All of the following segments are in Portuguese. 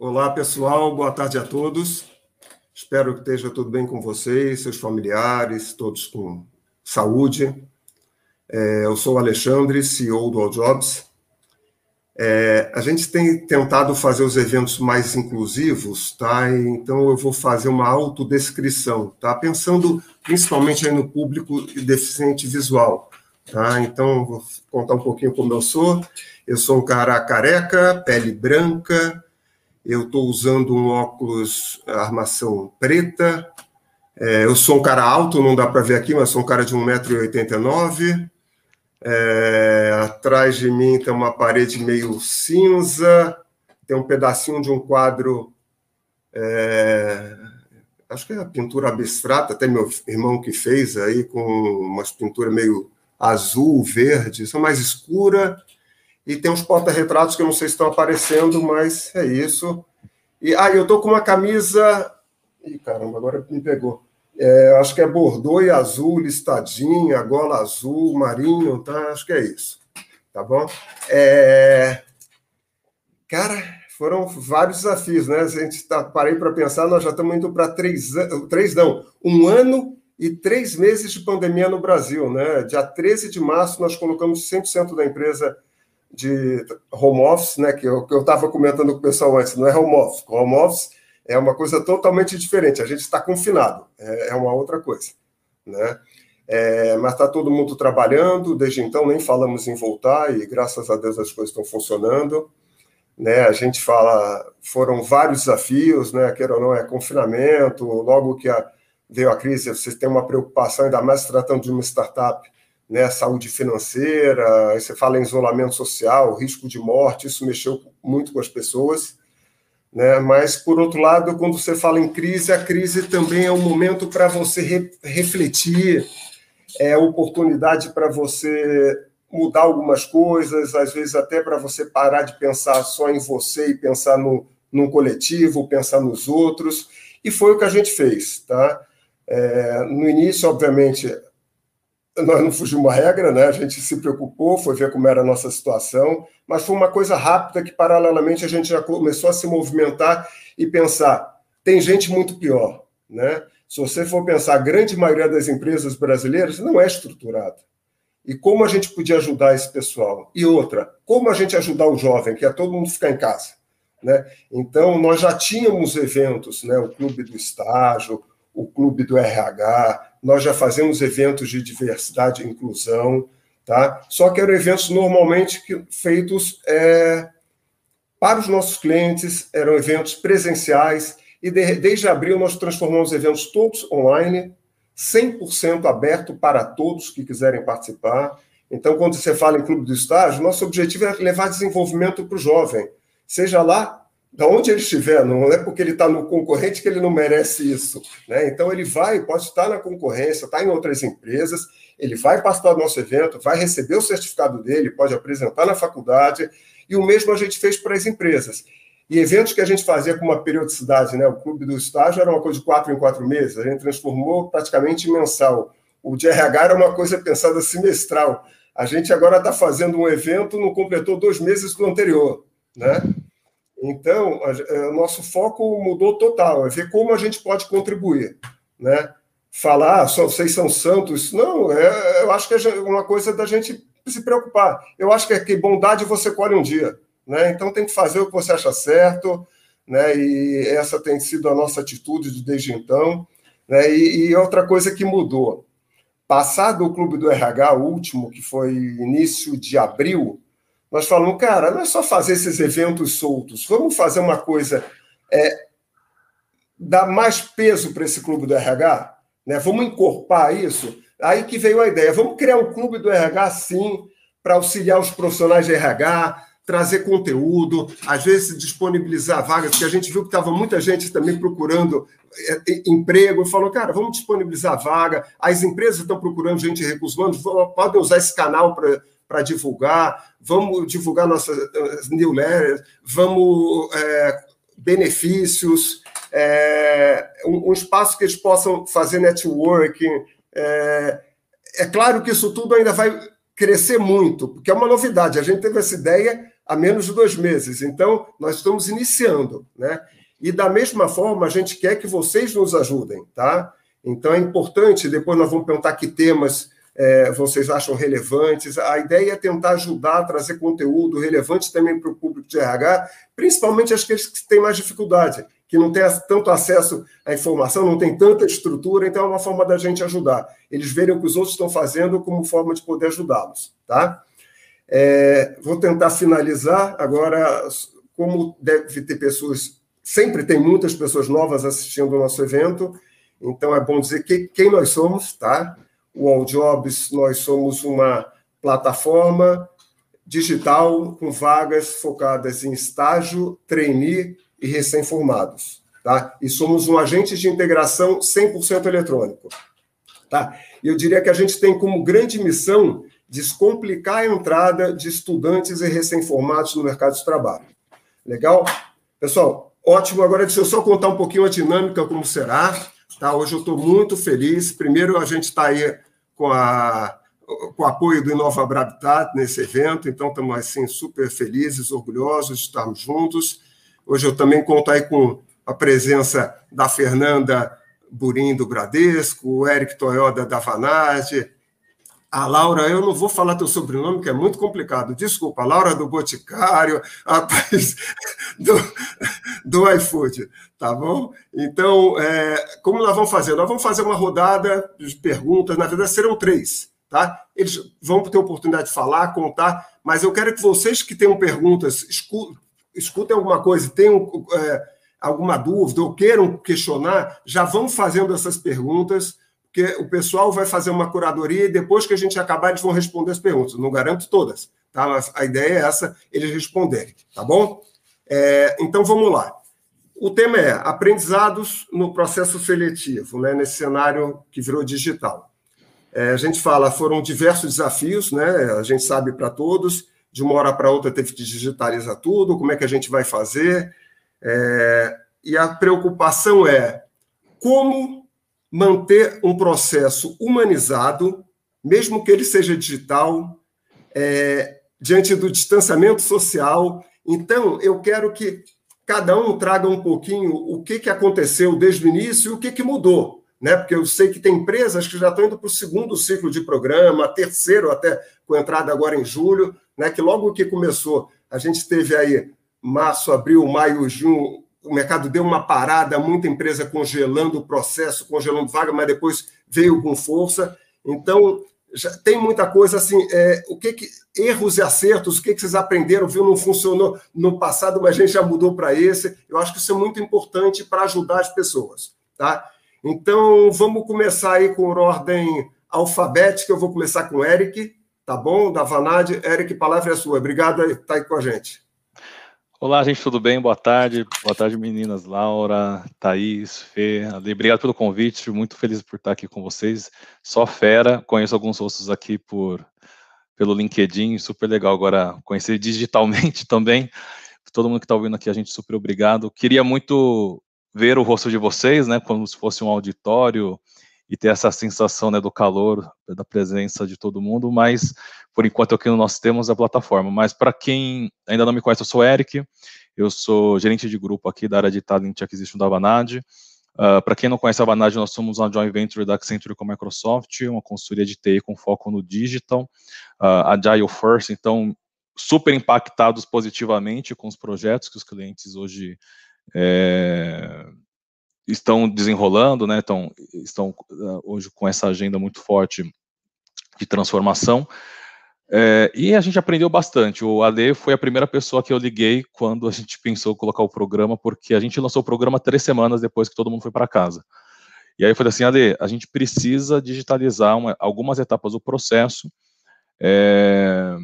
Olá, pessoal, boa tarde a todos. Espero que esteja tudo bem com vocês, seus familiares, todos com saúde. É, eu sou o Alexandre, CEO do All Jobs. É, a gente tem tentado fazer os eventos mais inclusivos, tá? Então eu vou fazer uma autodescrição, tá? Pensando principalmente no público deficiente visual, tá? Então vou contar um pouquinho como eu sou. Eu sou um cara careca, pele branca, eu estou usando um óculos armação preta. É, eu sou um cara alto, não dá para ver aqui, mas sou um cara de 1,89m. É, atrás de mim tem uma parede meio cinza, tem um pedacinho de um quadro, é, acho que é a pintura abstrata, até meu irmão que fez aí, com umas pinturas meio azul, verde, são mais escura, e tem uns porta-retratos que eu não sei se estão aparecendo, mas é isso. E ah, eu estou com uma camisa. Ih, caramba, agora me pegou. É, acho que é bordô e azul, listadinha, gola azul, marinho, tá? Acho que é isso. Tá bom? É... Cara, foram vários desafios, né? A gente tá, parei para pensar, nós já estamos indo para três, três, não, um ano e três meses de pandemia no Brasil, né? Dia 13 de março, nós colocamos 100% da empresa de home office, né, que eu estava comentando com o pessoal antes, não é home office. Home office é uma coisa totalmente diferente. A gente está confinado, é, é, uma outra coisa, né? É, mas está todo mundo trabalhando, desde então nem falamos em voltar e graças a Deus as coisas estão funcionando. Né, a gente fala, foram vários desafios, né, queira ou não, é confinamento, logo que a, veio a crise, vocês têm uma preocupação, ainda mais tratando de uma startup, né, saúde financeira, você fala em isolamento social, risco de morte, isso mexeu muito com as pessoas. Né? Mas, por outro lado, quando você fala em crise, a crise também é um momento para você re refletir, é oportunidade para você mudar algumas coisas, às vezes até para você parar de pensar só em você e pensar no, num coletivo, pensar nos outros. E foi o que a gente fez. Tá? É, no início, obviamente, nós não fugimos a regra, né? A gente se preocupou, foi ver como era a nossa situação, mas foi uma coisa rápida que, paralelamente, a gente já começou a se movimentar e pensar: tem gente muito pior, né? Se você for pensar, a grande maioria das empresas brasileiras não é estruturada. E como a gente podia ajudar esse pessoal? E outra, como a gente ajudar o jovem, que é todo mundo ficar em casa? Né? Então, nós já tínhamos eventos, né? o Clube do Estágio, o Clube do RH, nós já fazemos eventos de diversidade e inclusão, tá? Só que eram eventos normalmente feitos é, para os nossos clientes, eram eventos presenciais, e de, desde abril nós transformamos os eventos todos online, 100% aberto para todos que quiserem participar. Então, quando você fala em clube do estágio, nosso objetivo é levar desenvolvimento para o jovem, seja lá da onde ele estiver, não é porque ele está no concorrente que ele não merece isso. Né? Então, ele vai, pode estar na concorrência, está em outras empresas, ele vai participar do nosso evento, vai receber o certificado dele, pode apresentar na faculdade, e o mesmo a gente fez para as empresas. E eventos que a gente fazia com uma periodicidade, né? o Clube do Estágio era uma coisa de quatro em quatro meses, a gente transformou praticamente em mensal. O de RH era uma coisa pensada semestral. A gente agora está fazendo um evento, não completou dois meses do anterior. Né? Então, é, o nosso foco mudou total, é ver como a gente pode contribuir, né? Falar, ah, só vocês são santos, não, é, eu acho que é uma coisa da gente se preocupar. Eu acho que, é que bondade você colhe um dia, né? Então tem que fazer o que você acha certo, né? E essa tem sido a nossa atitude desde então, né? E, e outra coisa que mudou, passado o clube do RH último, que foi início de abril, nós falamos, cara, não é só fazer esses eventos soltos, vamos fazer uma coisa, é, dar mais peso para esse clube do RH, né? vamos encorpar isso. Aí que veio a ideia, vamos criar um clube do RH, sim, para auxiliar os profissionais de RH, trazer conteúdo, às vezes disponibilizar vagas, porque a gente viu que estava muita gente também procurando é, emprego, e falou, cara, vamos disponibilizar vaga, as empresas estão procurando gente de recursos humanos, podem usar esse canal para para divulgar, vamos divulgar nossas newsletters, vamos é, benefícios, é, um, um, espaço que eles possam fazer networking. É, é claro que isso tudo ainda vai crescer muito, porque é uma novidade. A gente teve essa ideia há menos de dois meses. Então, nós estamos iniciando, né? E da mesma forma, a gente quer que vocês nos ajudem, tá? Então, é importante, depois nós vamos perguntar que temas é, vocês acham relevantes. A ideia é tentar ajudar a trazer conteúdo relevante também para o público de RH, principalmente aqueles que têm mais dificuldade, que não têm tanto acesso à informação, não tem tanta estrutura, então é uma forma da gente ajudar. Eles verem o que os outros estão fazendo como forma de poder ajudá-los, tá? É, vou tentar finalizar agora, como deve ter pessoas, sempre tem muitas pessoas novas assistindo o nosso evento, então é bom dizer que, quem nós somos, tá? O All Jobs, nós somos uma plataforma digital com vagas focadas em estágio, trainee e recém-formados, tá? E somos um agente de integração 100% eletrônico, tá? Eu diria que a gente tem como grande missão descomplicar a entrada de estudantes e recém-formados no mercado de trabalho. Legal? Pessoal, ótimo. Agora deixa eu só contar um pouquinho a dinâmica, como será. Tá? Hoje eu estou muito feliz. Primeiro, a gente está aí com, a, com o apoio do Inova Brabitat nesse evento, então estamos assim, super felizes, orgulhosos de estarmos juntos. Hoje eu também conto aí com a presença da Fernanda Burim do Bradesco, o Eric Toyoda da Vanage, a Laura, eu não vou falar teu sobrenome, que é muito complicado. Desculpa, a Laura do Boticário, a do, do iFood, tá bom? Então, é, como nós vamos fazer? Nós vamos fazer uma rodada de perguntas, na verdade serão três, tá? Eles vão ter oportunidade de falar, contar, mas eu quero que vocês que tenham perguntas, escutem alguma coisa, tenham é, alguma dúvida ou queiram questionar, já vão fazendo essas perguntas porque o pessoal vai fazer uma curadoria e depois que a gente acabar, eles vão responder as perguntas. Não garanto todas, tá? Mas a ideia é essa, eles responderem, tá bom? É, então vamos lá. O tema é aprendizados no processo seletivo, né, nesse cenário que virou digital. É, a gente fala, foram diversos desafios, né? A gente sabe para todos, de uma hora para outra teve que digitalizar tudo, como é que a gente vai fazer? É, e a preocupação é como manter um processo humanizado, mesmo que ele seja digital, é, diante do distanciamento social. Então, eu quero que cada um traga um pouquinho o que, que aconteceu desde o início e o que, que mudou. Né? Porque eu sei que tem empresas que já estão indo para o segundo ciclo de programa, terceiro até com entrada agora em julho, né? que logo que começou, a gente teve aí março, abril, maio, junho, o mercado deu uma parada, muita empresa congelando o processo, congelando vaga, mas depois veio com força. Então, já tem muita coisa assim. É, o que, que erros e acertos, o que, que vocês aprenderam, viu? Não funcionou no passado, mas a gente já mudou para esse. Eu acho que isso é muito importante para ajudar as pessoas, tá? Então, vamos começar aí com ordem alfabética. Eu vou começar com o Eric, tá bom? Da Vanad. Eric, palavra é sua. Obrigado por estar aí com a gente. Olá, gente, tudo bem? Boa tarde. Boa tarde, meninas. Laura, Thaís, Fê, Ale. Obrigado pelo convite. Muito feliz por estar aqui com vocês. Só fera. Conheço alguns rostos aqui por pelo LinkedIn. Super legal agora conhecer digitalmente também. Todo mundo que está ouvindo aqui, a gente super obrigado. Queria muito ver o rosto de vocês, né? Como se fosse um auditório e ter essa sensação né, do calor, da presença de todo mundo, mas por enquanto aqui nós temos a plataforma. Mas para quem ainda não me conhece, eu sou Eric, eu sou gerente de grupo aqui da área de Talent Acquisition da Vanad. Uh, ah, para quem não conhece a Vanad, nós somos uma joint venture da Accenture com a Microsoft, uma consultoria de TI com foco no digital, uh, Agile First, então super impactados positivamente com os projetos que os clientes hoje é, estão desenrolando, né, estão, estão uh, hoje com essa agenda muito forte de transformação. É, e a gente aprendeu bastante. O Ale foi a primeira pessoa que eu liguei quando a gente pensou colocar o programa, porque a gente lançou o programa três semanas depois que todo mundo foi para casa. E aí falei assim, Ale, a gente precisa digitalizar uma, algumas etapas do processo. É,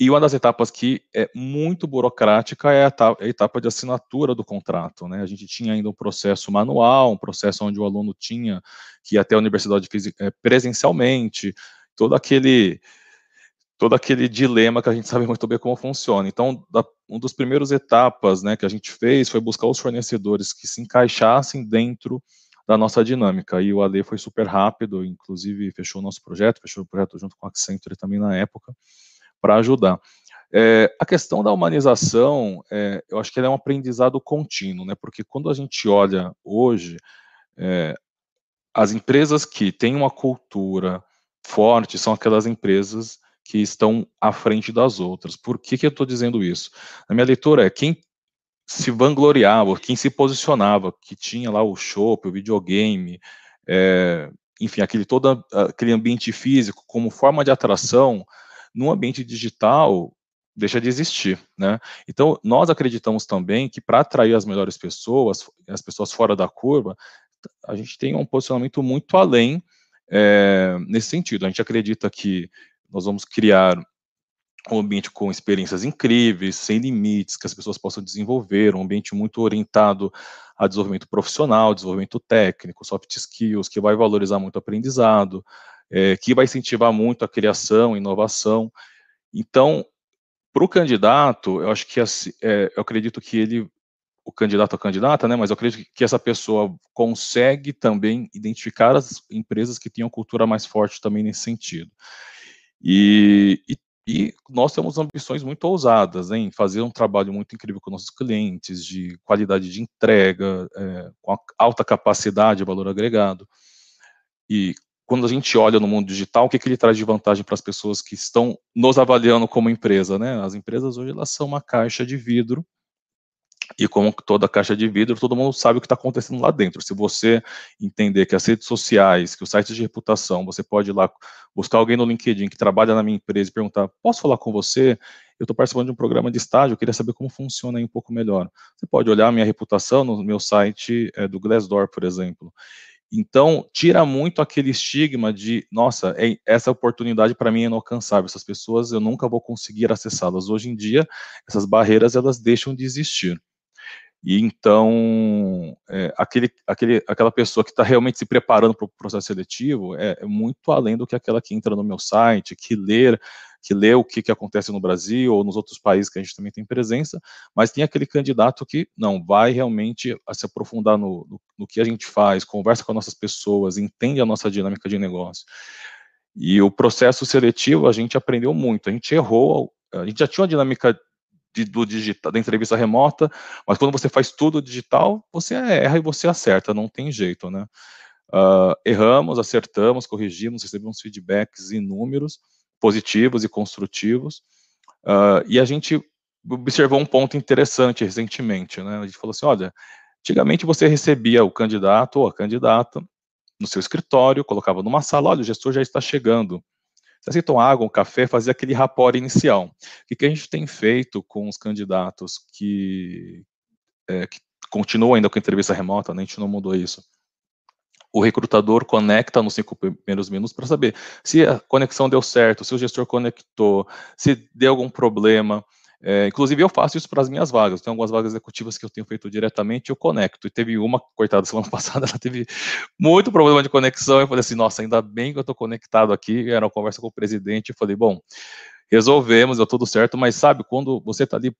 e uma das etapas que é muito burocrática é a etapa, a etapa de assinatura do contrato. Né? A gente tinha ainda um processo manual, um processo onde o aluno tinha que ir até a universidade é, presencialmente, todo aquele todo aquele dilema que a gente sabe muito bem como funciona. Então, da, um dos primeiros etapas né, que a gente fez foi buscar os fornecedores que se encaixassem dentro da nossa dinâmica. E o Ale foi super rápido, inclusive fechou o nosso projeto, fechou o projeto junto com a Accenture também na época para ajudar. É, a questão da humanização, é, eu acho que é um aprendizado contínuo, né? Porque quando a gente olha hoje, é, as empresas que têm uma cultura forte são aquelas empresas que estão à frente das outras. Por que, que eu estou dizendo isso? A minha leitura é quem se vangloriava, quem se posicionava, que tinha lá o shopping, o videogame, é, enfim, aquele todo aquele ambiente físico como forma de atração, no ambiente digital deixa de existir, né? Então, nós acreditamos também que para atrair as melhores pessoas, as pessoas fora da curva, a gente tem um posicionamento muito além é, nesse sentido. A gente acredita que nós vamos criar um ambiente com experiências incríveis, sem limites, que as pessoas possam desenvolver, um ambiente muito orientado a desenvolvimento profissional, desenvolvimento técnico, soft skills, que vai valorizar muito o aprendizado, é, que vai incentivar muito a criação, inovação. Então, para o candidato, eu acho que é, eu acredito que ele, o candidato a candidata, né, mas eu acredito que essa pessoa consegue também identificar as empresas que tenham cultura mais forte também nesse sentido. E, e, e, nós temos ambições muito ousadas né, em fazer um trabalho muito incrível com nossos clientes, de qualidade de entrega, é, com alta capacidade de valor agregado. E quando a gente olha no mundo digital, o que, que ele traz de vantagem para as pessoas que estão nos avaliando como empresa? Né? As empresas hoje elas são uma caixa de vidro e como toda caixa de vidro, todo mundo sabe o que está acontecendo lá dentro. Se você entender que as redes sociais, que os sites de reputação, você pode ir lá buscar alguém no LinkedIn que trabalha na minha empresa e perguntar: posso falar com você? Eu estou participando de um programa de estágio, eu queria saber como funciona aí um pouco melhor. Você pode olhar a minha reputação no meu site é, do Glassdoor, por exemplo. Então, tira muito aquele estigma de, nossa, é, essa oportunidade para mim é inalcançável, essas pessoas eu nunca vou conseguir acessá-las. Hoje em dia, essas barreiras elas deixam de existir. E então, é, aquele, aquele, aquela pessoa que está realmente se preparando para o processo seletivo é, é, muito além do que aquela que entra no meu site, que lê, que lê o que, que acontece no Brasil ou nos outros países que a gente também tem presença, mas tem aquele candidato que não vai realmente se aprofundar no, no, no que a gente faz, conversa com as nossas pessoas, entende a nossa dinâmica de negócio. E o processo seletivo a gente aprendeu muito, a gente errou, a gente já tinha uma dinâmica de, do digital, da entrevista remota, mas quando você faz tudo digital, você erra e você acerta, não tem jeito, né? Uh, erramos, acertamos, corrigimos, recebemos feedbacks inúmeros, positivos e construtivos, uh, e a gente observou um ponto interessante recentemente, né? A gente falou assim, olha, antigamente você recebia o candidato ou a candidata no seu escritório, colocava numa sala, olha, o gestor já está chegando, se aceitam água, um café, fazer aquele rapport inicial. O que, a gente tem feito com os candidatos que, é, que continuam ainda com entrevista remota, né, a gente não mudou isso. O recrutador conecta nos cinco primeiros minutos para saber se a conexão deu certo, se o gestor conectou, se deu algum problema, é, inclusive, eu faço isso para as minhas vagas. Tem algumas vagas executivas que eu tenho feito diretamente, eu conecto. E teve uma, coitada, semana passada, ela teve muito problema de conexão. Eu falei assim: nossa, ainda bem que eu estou conectado aqui. Era uma conversa com o presidente. Eu falei: bom, resolvemos, deu tudo certo, mas sabe, quando você está ali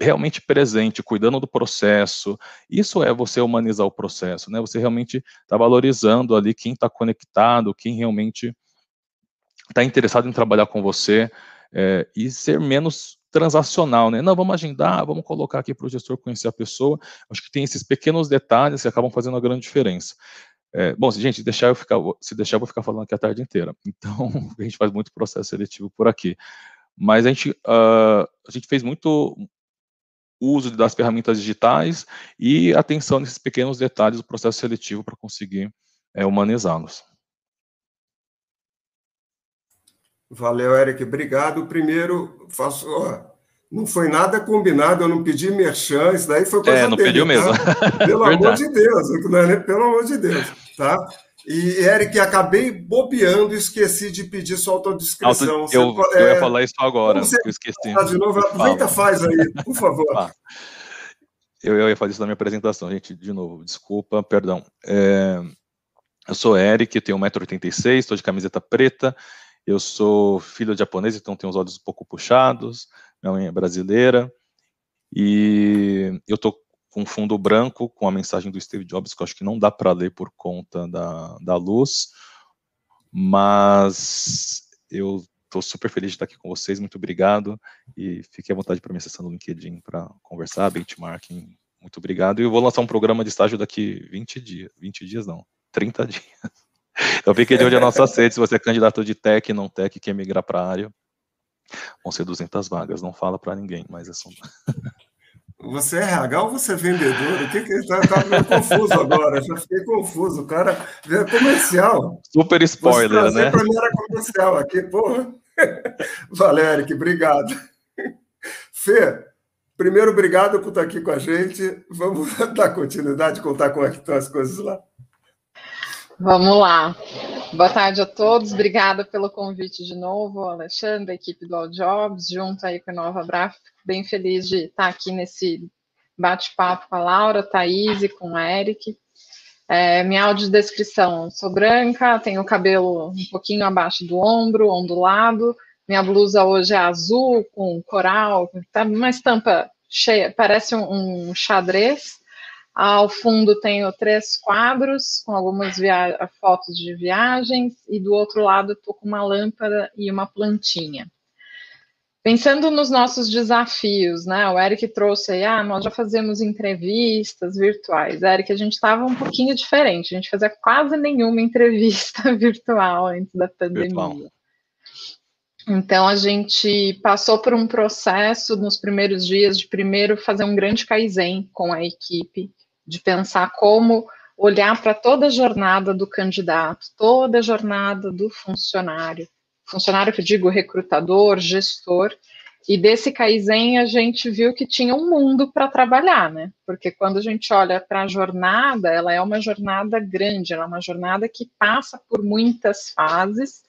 realmente presente, cuidando do processo, isso é você humanizar o processo, né? Você realmente está valorizando ali quem está conectado, quem realmente está interessado em trabalhar com você. É, e ser menos transacional, né? Não, vamos agendar, vamos colocar aqui para o gestor conhecer a pessoa. Acho que tem esses pequenos detalhes que acabam fazendo a grande diferença. É, bom, gente, deixar eu ficar, se deixar, eu vou ficar falando aqui a tarde inteira. Então, a gente faz muito processo seletivo por aqui. Mas a gente, uh, a gente fez muito uso das ferramentas digitais e atenção nesses pequenos detalhes do processo seletivo para conseguir é, humanizá-los. Valeu, Eric. Obrigado. Primeiro, faço. Ó, não foi nada combinado, eu não pedi merchan, isso daí foi coisa É, não dele, pediu tá? mesmo. Pelo amor de Deus, né? pelo amor de Deus, tá? E, Eric, acabei bobeando e esqueci de pedir sua autodescrição. Auto, eu, você, eu ia falar isso agora, você eu esqueci. De novo, aproveita, faz aí, por favor. Ah, eu, eu ia fazer isso na minha apresentação, gente, de novo, desculpa, perdão. É, eu sou Eric, tenho 1,86m, estou de camiseta preta, eu sou filho de japonês, então tenho os olhos um pouco puxados, minha mãe é brasileira, e eu tô com fundo branco, com a mensagem do Steve Jobs, que eu acho que não dá para ler por conta da, da luz, mas eu estou super feliz de estar aqui com vocês, muito obrigado. E fique à vontade para me acessar no LinkedIn para conversar, benchmarking. Muito obrigado. E eu vou lançar um programa de estágio daqui 20 dias. 20 dias não, 30 dias. Então fique de onde a nossa sede, se você é candidato de tech, não tech, quer migrar para a área. Vão ser 200 vagas, não fala para ninguém, mas é só... Você é RH ou você é vendedor? O que que está tá meio confuso agora? Já fiquei confuso. O cara é comercial. Super spoiler, né? Para mim era comercial aqui, porra. Valério, obrigado. Fê, primeiro, obrigado por estar aqui com a gente. Vamos dar continuidade, contar como é que estão as coisas lá. Vamos lá. Boa tarde a todos. Obrigada pelo convite de novo, Alexandre, equipe do All Jobs, junto aí com a Nova Braf bem feliz de estar aqui nesse bate-papo com a Laura, Thaís e com a Eric. É, minha audiodescrição, sou branca, tenho cabelo um pouquinho abaixo do ombro, ondulado, minha blusa hoje é azul, com coral, tá uma estampa cheia, parece um, um xadrez. Ao fundo tenho três quadros com algumas fotos de viagens e do outro lado estou com uma lâmpada e uma plantinha. Pensando nos nossos desafios, né? O Eric trouxe aí, ah, nós já fazemos entrevistas virtuais. Eric, a gente estava um pouquinho diferente, a gente fazia quase nenhuma entrevista virtual antes da pandemia. Virtual. Então a gente passou por um processo nos primeiros dias de primeiro fazer um grande kaizen com a equipe, de pensar como olhar para toda a jornada do candidato, toda a jornada do funcionário, funcionário que digo recrutador, gestor, e desse Kaizen a gente viu que tinha um mundo para trabalhar, né? Porque quando a gente olha para a jornada, ela é uma jornada grande, ela é uma jornada que passa por muitas fases.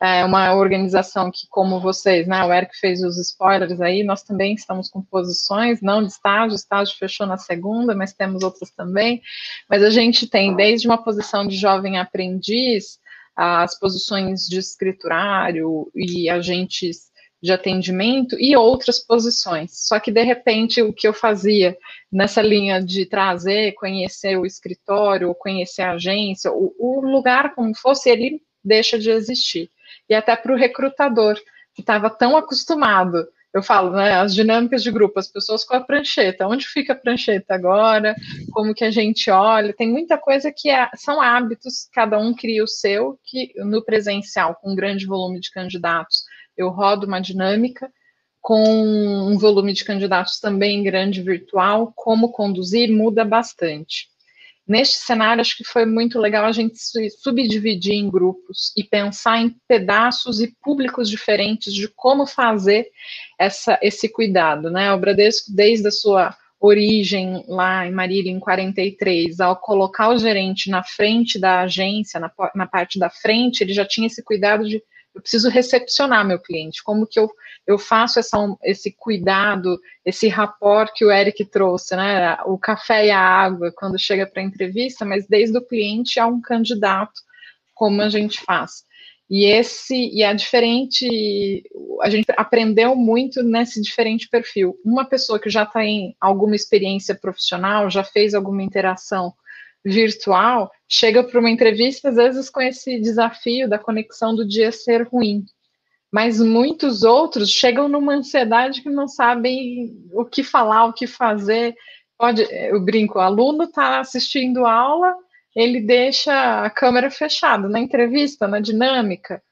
É uma organização que, como vocês, né? O Eric fez os spoilers aí, nós também estamos com posições, não de estágio, estágio fechou na segunda, mas temos outras também. Mas a gente tem desde uma posição de jovem aprendiz as posições de escriturário e agentes de atendimento e outras posições. Só que, de repente, o que eu fazia nessa linha de trazer, conhecer o escritório, conhecer a agência, o, o lugar como fosse, ele deixa de existir. E até para o recrutador, que estava tão acostumado. Eu falo, né, as dinâmicas de grupo, as pessoas com a prancheta, onde fica a prancheta agora, como que a gente olha, tem muita coisa que é, são hábitos, cada um cria o seu, que no presencial, com um grande volume de candidatos, eu rodo uma dinâmica, com um volume de candidatos também grande virtual, como conduzir muda bastante. Neste cenário, acho que foi muito legal a gente se subdividir em grupos e pensar em pedaços e públicos diferentes de como fazer essa, esse cuidado. Né? O Bradesco, desde a sua origem lá em Marília, em 43, ao colocar o gerente na frente da agência, na, na parte da frente, ele já tinha esse cuidado de eu preciso recepcionar meu cliente, como que eu, eu faço essa, esse cuidado, esse rapport que o Eric trouxe, né? O café e a água quando chega para a entrevista, mas desde o cliente a um candidato, como a gente faz. E esse e a diferente, a gente aprendeu muito nesse diferente perfil. Uma pessoa que já está em alguma experiência profissional, já fez alguma interação virtual, chega para uma entrevista, às vezes, com esse desafio da conexão do dia ser ruim. Mas muitos outros chegam numa ansiedade que não sabem o que falar, o que fazer. Pode, eu brinco, o aluno está assistindo aula, ele deixa a câmera fechada na entrevista, na dinâmica.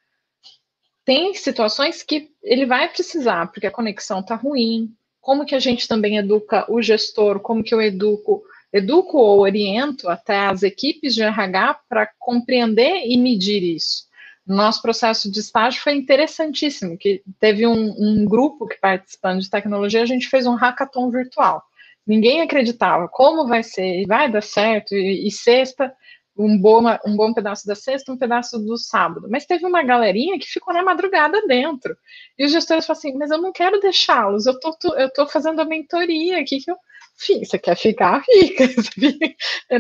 Tem situações que ele vai precisar, porque a conexão está ruim. Como que a gente também educa o gestor? Como que eu educo educo ou oriento até as equipes de RH para compreender e medir isso. Nosso processo de estágio foi interessantíssimo, que teve um, um grupo que participando de tecnologia, a gente fez um hackathon virtual. Ninguém acreditava como vai ser, vai dar certo, e, e sexta, um bom, um bom pedaço da sexta, um pedaço do sábado. Mas teve uma galerinha que ficou na madrugada dentro. E os gestores falaram assim, mas eu não quero deixá-los, eu tô, eu tô fazendo a mentoria aqui que eu você quer ficar, fica.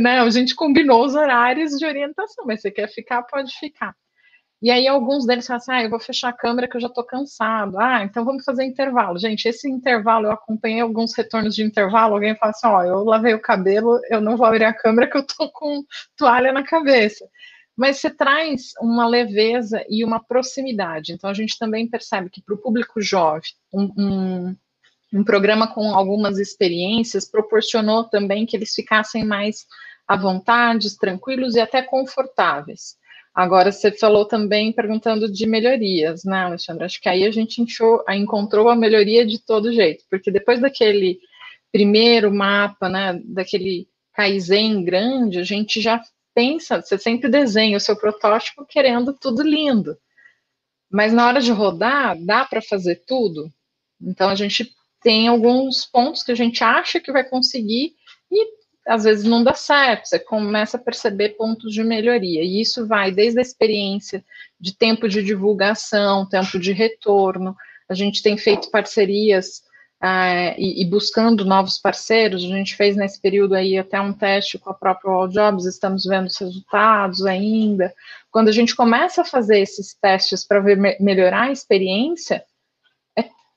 né? A gente combinou os horários de orientação, mas você quer ficar, pode ficar. E aí alguns deles falam assim, ah, eu vou fechar a câmera que eu já estou cansado. Ah, então vamos fazer intervalo. Gente, esse intervalo, eu acompanhei alguns retornos de intervalo, alguém fala assim, ó, oh, eu lavei o cabelo, eu não vou abrir a câmera que eu estou com toalha na cabeça. mas você traz uma leveza e uma proximidade. Então, a gente também percebe que para o público jovem, um, um, um, programa com algumas experiências proporcionou também que eles ficassem mais à vontade, tranquilos e até confortáveis. Agora, você falou também perguntando de melhorias, né, Alexandre? Acho que aí a gente enchou, encontrou a melhoria de todo jeito, porque depois daquele primeiro mapa, né, daquele Kaizen grande, a gente já pensa, você sempre desenha o seu protótipo querendo tudo lindo. Mas na hora de rodar, dá para fazer tudo? Então a gente tem alguns pontos que a gente acha que vai conseguir e às vezes não dá certo, você começa a perceber pontos de melhoria. E isso vai desde a experiência de tempo de divulgação, tempo de retorno. A gente tem feito parcerias uh, e, e, buscando novos parceiros. A gente fez nesse período aí até um teste com a própria All Jobs, estamos vendo os resultados ainda. Quando a gente começa a fazer esses testes para me melhorar a experiência,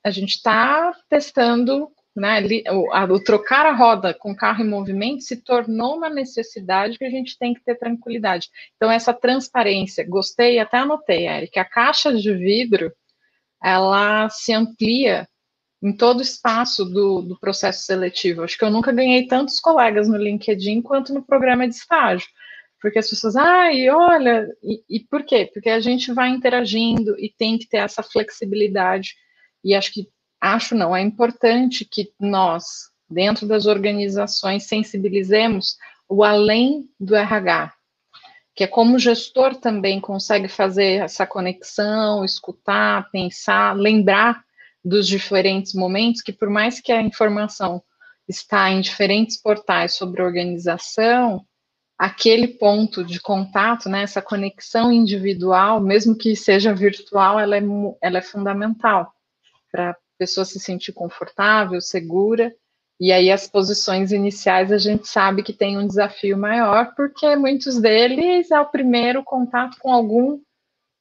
a gente está testando né, o, o, trocar a roda com carro em movimento se tornou uma necessidade que a gente tem que ter tranquilidade. Então, essa transparência, gostei, até anotei, Eric, a caixa de vidro, ela se amplia em todo o espaço do, do processo seletivo. Acho que eu nunca ganhei tantos colegas no LinkedIn quanto no programa de estágio. Porque as pessoas, ai, olha, e, e por quê? Porque a gente vai interagindo e tem que ter essa flexibilidade. E acho que, acho não, é importante que nós, dentro das organizações, sensibilizemos o além do RH, que é como o gestor também consegue fazer essa conexão, escutar, pensar, lembrar dos diferentes momentos, que por mais que a informação está em diferentes portais sobre organização, aquele ponto de contato, né, essa conexão individual, mesmo que seja virtual, ela é, ela é fundamental para a pessoa se sentir confortável, segura. E aí as posições iniciais a gente sabe que tem um desafio maior, porque muitos deles é o primeiro contato com algum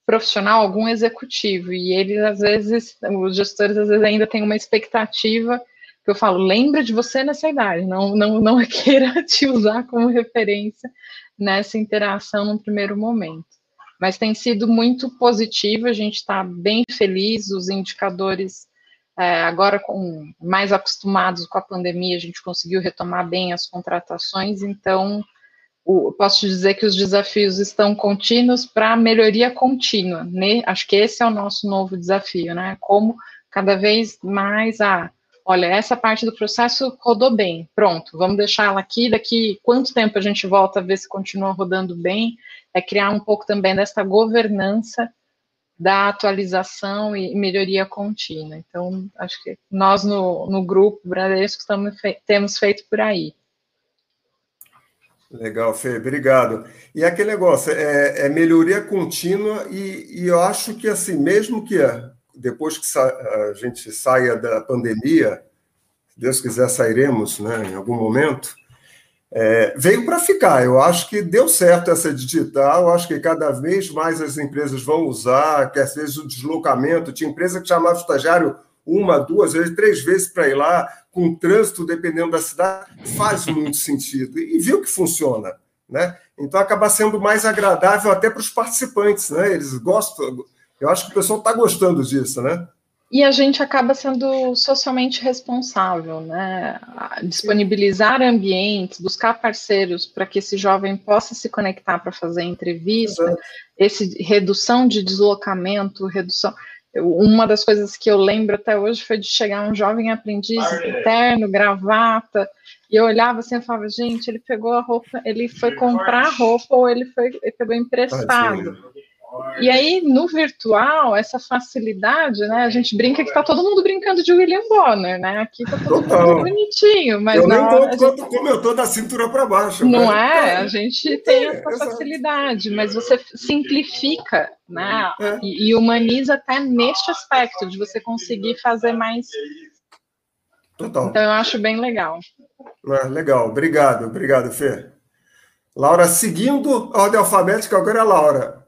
profissional, algum executivo, e eles às vezes, os gestores às vezes ainda têm uma expectativa que eu falo, lembra de você nessa idade, não, não, não queira te usar como referência nessa interação no primeiro momento. Mas tem sido muito positivo, a gente está bem feliz, os indicadores é, agora com mais acostumados com a pandemia, a gente conseguiu retomar bem as contratações, então o, posso dizer que os desafios estão contínuos para melhoria contínua. Né? Acho que esse é o nosso novo desafio, né? Como cada vez mais a ah, olha, essa parte do processo rodou bem, pronto, vamos deixar ela aqui, daqui quanto tempo a gente volta a ver se continua rodando bem, é criar um pouco também dessa governança da atualização e melhoria contínua. Então, acho que nós no, no grupo Bradesco estamos, temos feito por aí. Legal, Fê, obrigado. E aquele negócio, é, é melhoria contínua e, e, eu acho que, assim, mesmo que depois que a gente saia da pandemia, se Deus quiser sairemos né, em algum momento, é, veio para ficar. Eu acho que deu certo essa digital, eu acho que cada vez mais as empresas vão usar, que às vezes o deslocamento, tinha empresa que chamava o estagiário uma, duas vezes, três vezes para ir lá, com trânsito, dependendo da cidade, faz muito sentido. E viu que funciona. Né? Então acaba sendo mais agradável até para os participantes, né? Eles gostam. Eu acho que o pessoal está gostando disso, né? E a gente acaba sendo socialmente responsável, né? Disponibilizar ambientes, buscar parceiros para que esse jovem possa se conectar para fazer entrevista, Exato. esse redução de deslocamento, redução. Uma das coisas que eu lembro até hoje foi de chegar um jovem aprendiz, terno, gravata, e eu olhava assim e falava, gente, ele pegou a roupa, ele foi comprar roupa ou ele, foi, ele pegou emprestado. E aí, no virtual, essa facilidade, né? A gente brinca que tá todo mundo brincando de William Bonner, né? Aqui tá todo mundo bonitinho, mas eu não. Nem gente... como eu tô da cintura para baixo. Não mas... é? A gente tem é, essa facilidade, mas você simplifica, né? É. E, e humaniza até neste aspecto de você conseguir fazer mais. Total. Então eu acho bem legal. É, legal, obrigado, obrigado, Fê. Laura, seguindo a ordem alfabética, agora é a Laura.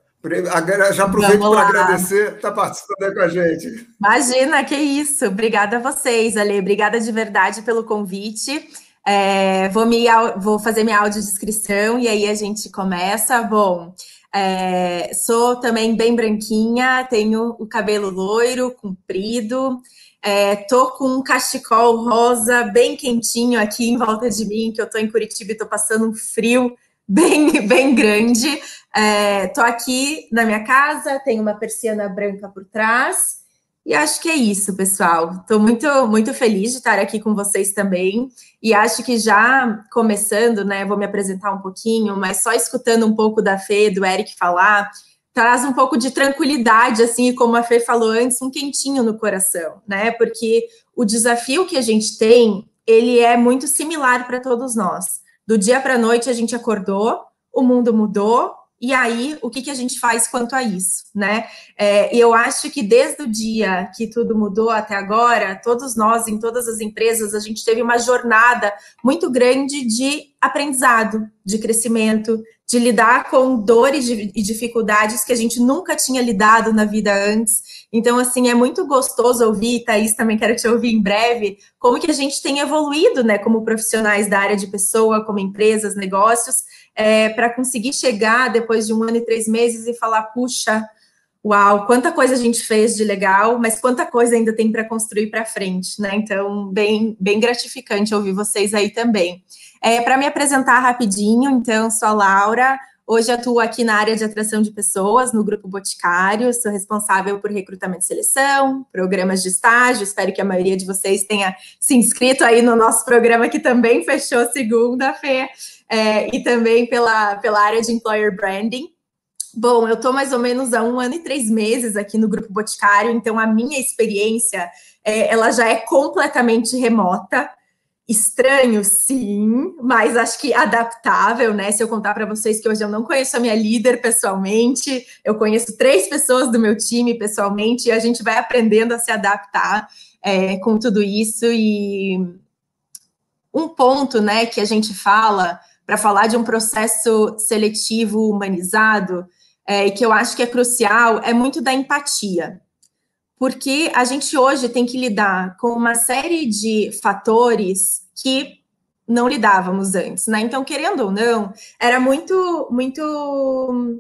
Já aproveito para agradecer estar tá participando aí com a gente. Imagina, que isso. Obrigada a vocês, Ale. Obrigada de verdade pelo convite. É, vou, me, vou fazer minha audiodescrição e aí a gente começa. Bom, É, sou também bem branquinha, tenho o cabelo loiro, comprido. É, tô com um cachecol rosa bem quentinho aqui em volta de mim, que eu tô em Curitiba e tô passando um frio bem, bem grande. É, tô aqui na minha casa, tenho uma persiana branca por trás. E acho que é isso, pessoal. Estou muito, muito feliz de estar aqui com vocês também. E acho que já começando, né, vou me apresentar um pouquinho, mas só escutando um pouco da Fê, do Eric falar, traz um pouco de tranquilidade, assim, como a Fê falou antes, um quentinho no coração, né? Porque o desafio que a gente tem, ele é muito similar para todos nós. Do dia para a noite a gente acordou, o mundo mudou, e aí, o que, que a gente faz quanto a isso, né? É, e eu acho que desde o dia que tudo mudou até agora, todos nós, em todas as empresas, a gente teve uma jornada muito grande de aprendizado, de crescimento, de lidar com dores e dificuldades que a gente nunca tinha lidado na vida antes. Então, assim, é muito gostoso ouvir, Thaís, também quero te ouvir em breve, como que a gente tem evoluído, né, como profissionais da área de pessoa, como empresas, negócios, é, para conseguir chegar depois de um ano e três meses e falar, puxa, uau, quanta coisa a gente fez de legal, mas quanta coisa ainda tem para construir para frente, né? Então, bem, bem gratificante ouvir vocês aí também. É, para me apresentar rapidinho, então, sou a Laura. Hoje atuo aqui na área de atração de pessoas, no Grupo Boticário, sou responsável por recrutamento e seleção, programas de estágio, espero que a maioria de vocês tenha se inscrito aí no nosso programa, que também fechou segunda-feira é, e também pela, pela área de employer branding. Bom, eu estou mais ou menos há um ano e três meses aqui no Grupo Boticário, então a minha experiência é, ela já é completamente remota. Estranho, sim, mas acho que adaptável, né? Se eu contar para vocês que hoje eu não conheço a minha líder pessoalmente, eu conheço três pessoas do meu time pessoalmente, e a gente vai aprendendo a se adaptar é, com tudo isso. E um ponto, né, que a gente fala para falar de um processo seletivo humanizado, é, e que eu acho que é crucial, é muito da empatia. Porque a gente hoje tem que lidar com uma série de fatores que não lidávamos antes, né? Então, querendo ou não, era muito, muito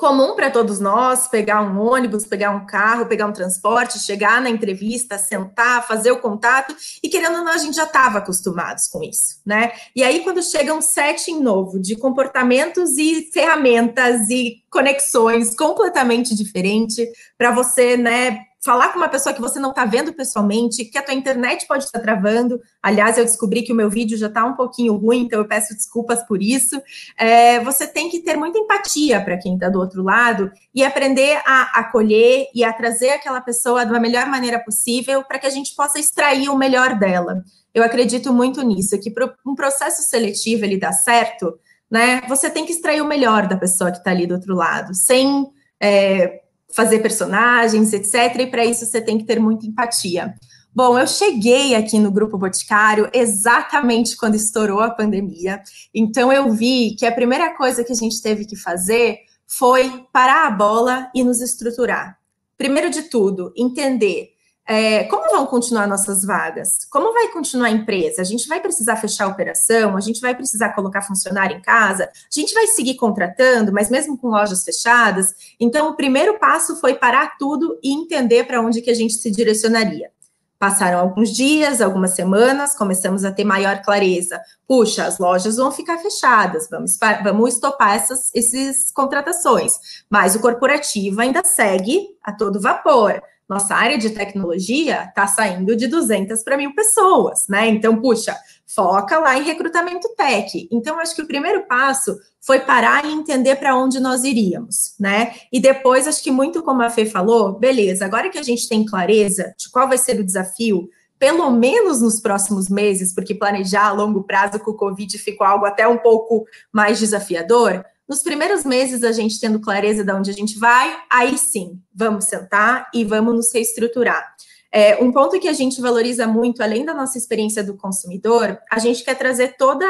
comum para todos nós pegar um ônibus, pegar um carro, pegar um transporte, chegar na entrevista, sentar, fazer o contato, e querendo ou não, a gente já estava acostumados com isso, né? E aí, quando chega um setting novo de comportamentos e ferramentas e conexões completamente diferente para você, né, falar com uma pessoa que você não está vendo pessoalmente, que a tua internet pode estar travando. Aliás, eu descobri que o meu vídeo já está um pouquinho ruim, então eu peço desculpas por isso. É, você tem que ter muita empatia para quem está do outro lado e aprender a acolher e a trazer aquela pessoa da melhor maneira possível para que a gente possa extrair o melhor dela. Eu acredito muito nisso, que um processo seletivo ele dar certo, né? Você tem que extrair o melhor da pessoa que está ali do outro lado, sem é, fazer personagens, etc. E para isso você tem que ter muita empatia. Bom, eu cheguei aqui no Grupo Boticário exatamente quando estourou a pandemia. Então eu vi que a primeira coisa que a gente teve que fazer foi parar a bola e nos estruturar. Primeiro de tudo, entender é, como vão continuar nossas vagas? Como vai continuar a empresa? A gente vai precisar fechar a operação? A gente vai precisar colocar funcionário em casa? A gente vai seguir contratando, mas mesmo com lojas fechadas? Então, o primeiro passo foi parar tudo e entender para onde que a gente se direcionaria. Passaram alguns dias, algumas semanas, começamos a ter maior clareza. Puxa, as lojas vão ficar fechadas, vamos, vamos estopar essas esses contratações. Mas o corporativo ainda segue a todo vapor nossa área de tecnologia está saindo de 200 para mil pessoas, né? Então, puxa, foca lá em recrutamento tech. Então, acho que o primeiro passo foi parar e entender para onde nós iríamos, né? E depois, acho que muito como a Fê falou, beleza, agora que a gente tem clareza de qual vai ser o desafio, pelo menos nos próximos meses, porque planejar a longo prazo com o Covid ficou algo até um pouco mais desafiador, nos primeiros meses, a gente tendo clareza de onde a gente vai, aí sim, vamos sentar e vamos nos reestruturar. É, um ponto que a gente valoriza muito, além da nossa experiência do consumidor, a gente quer trazer toda,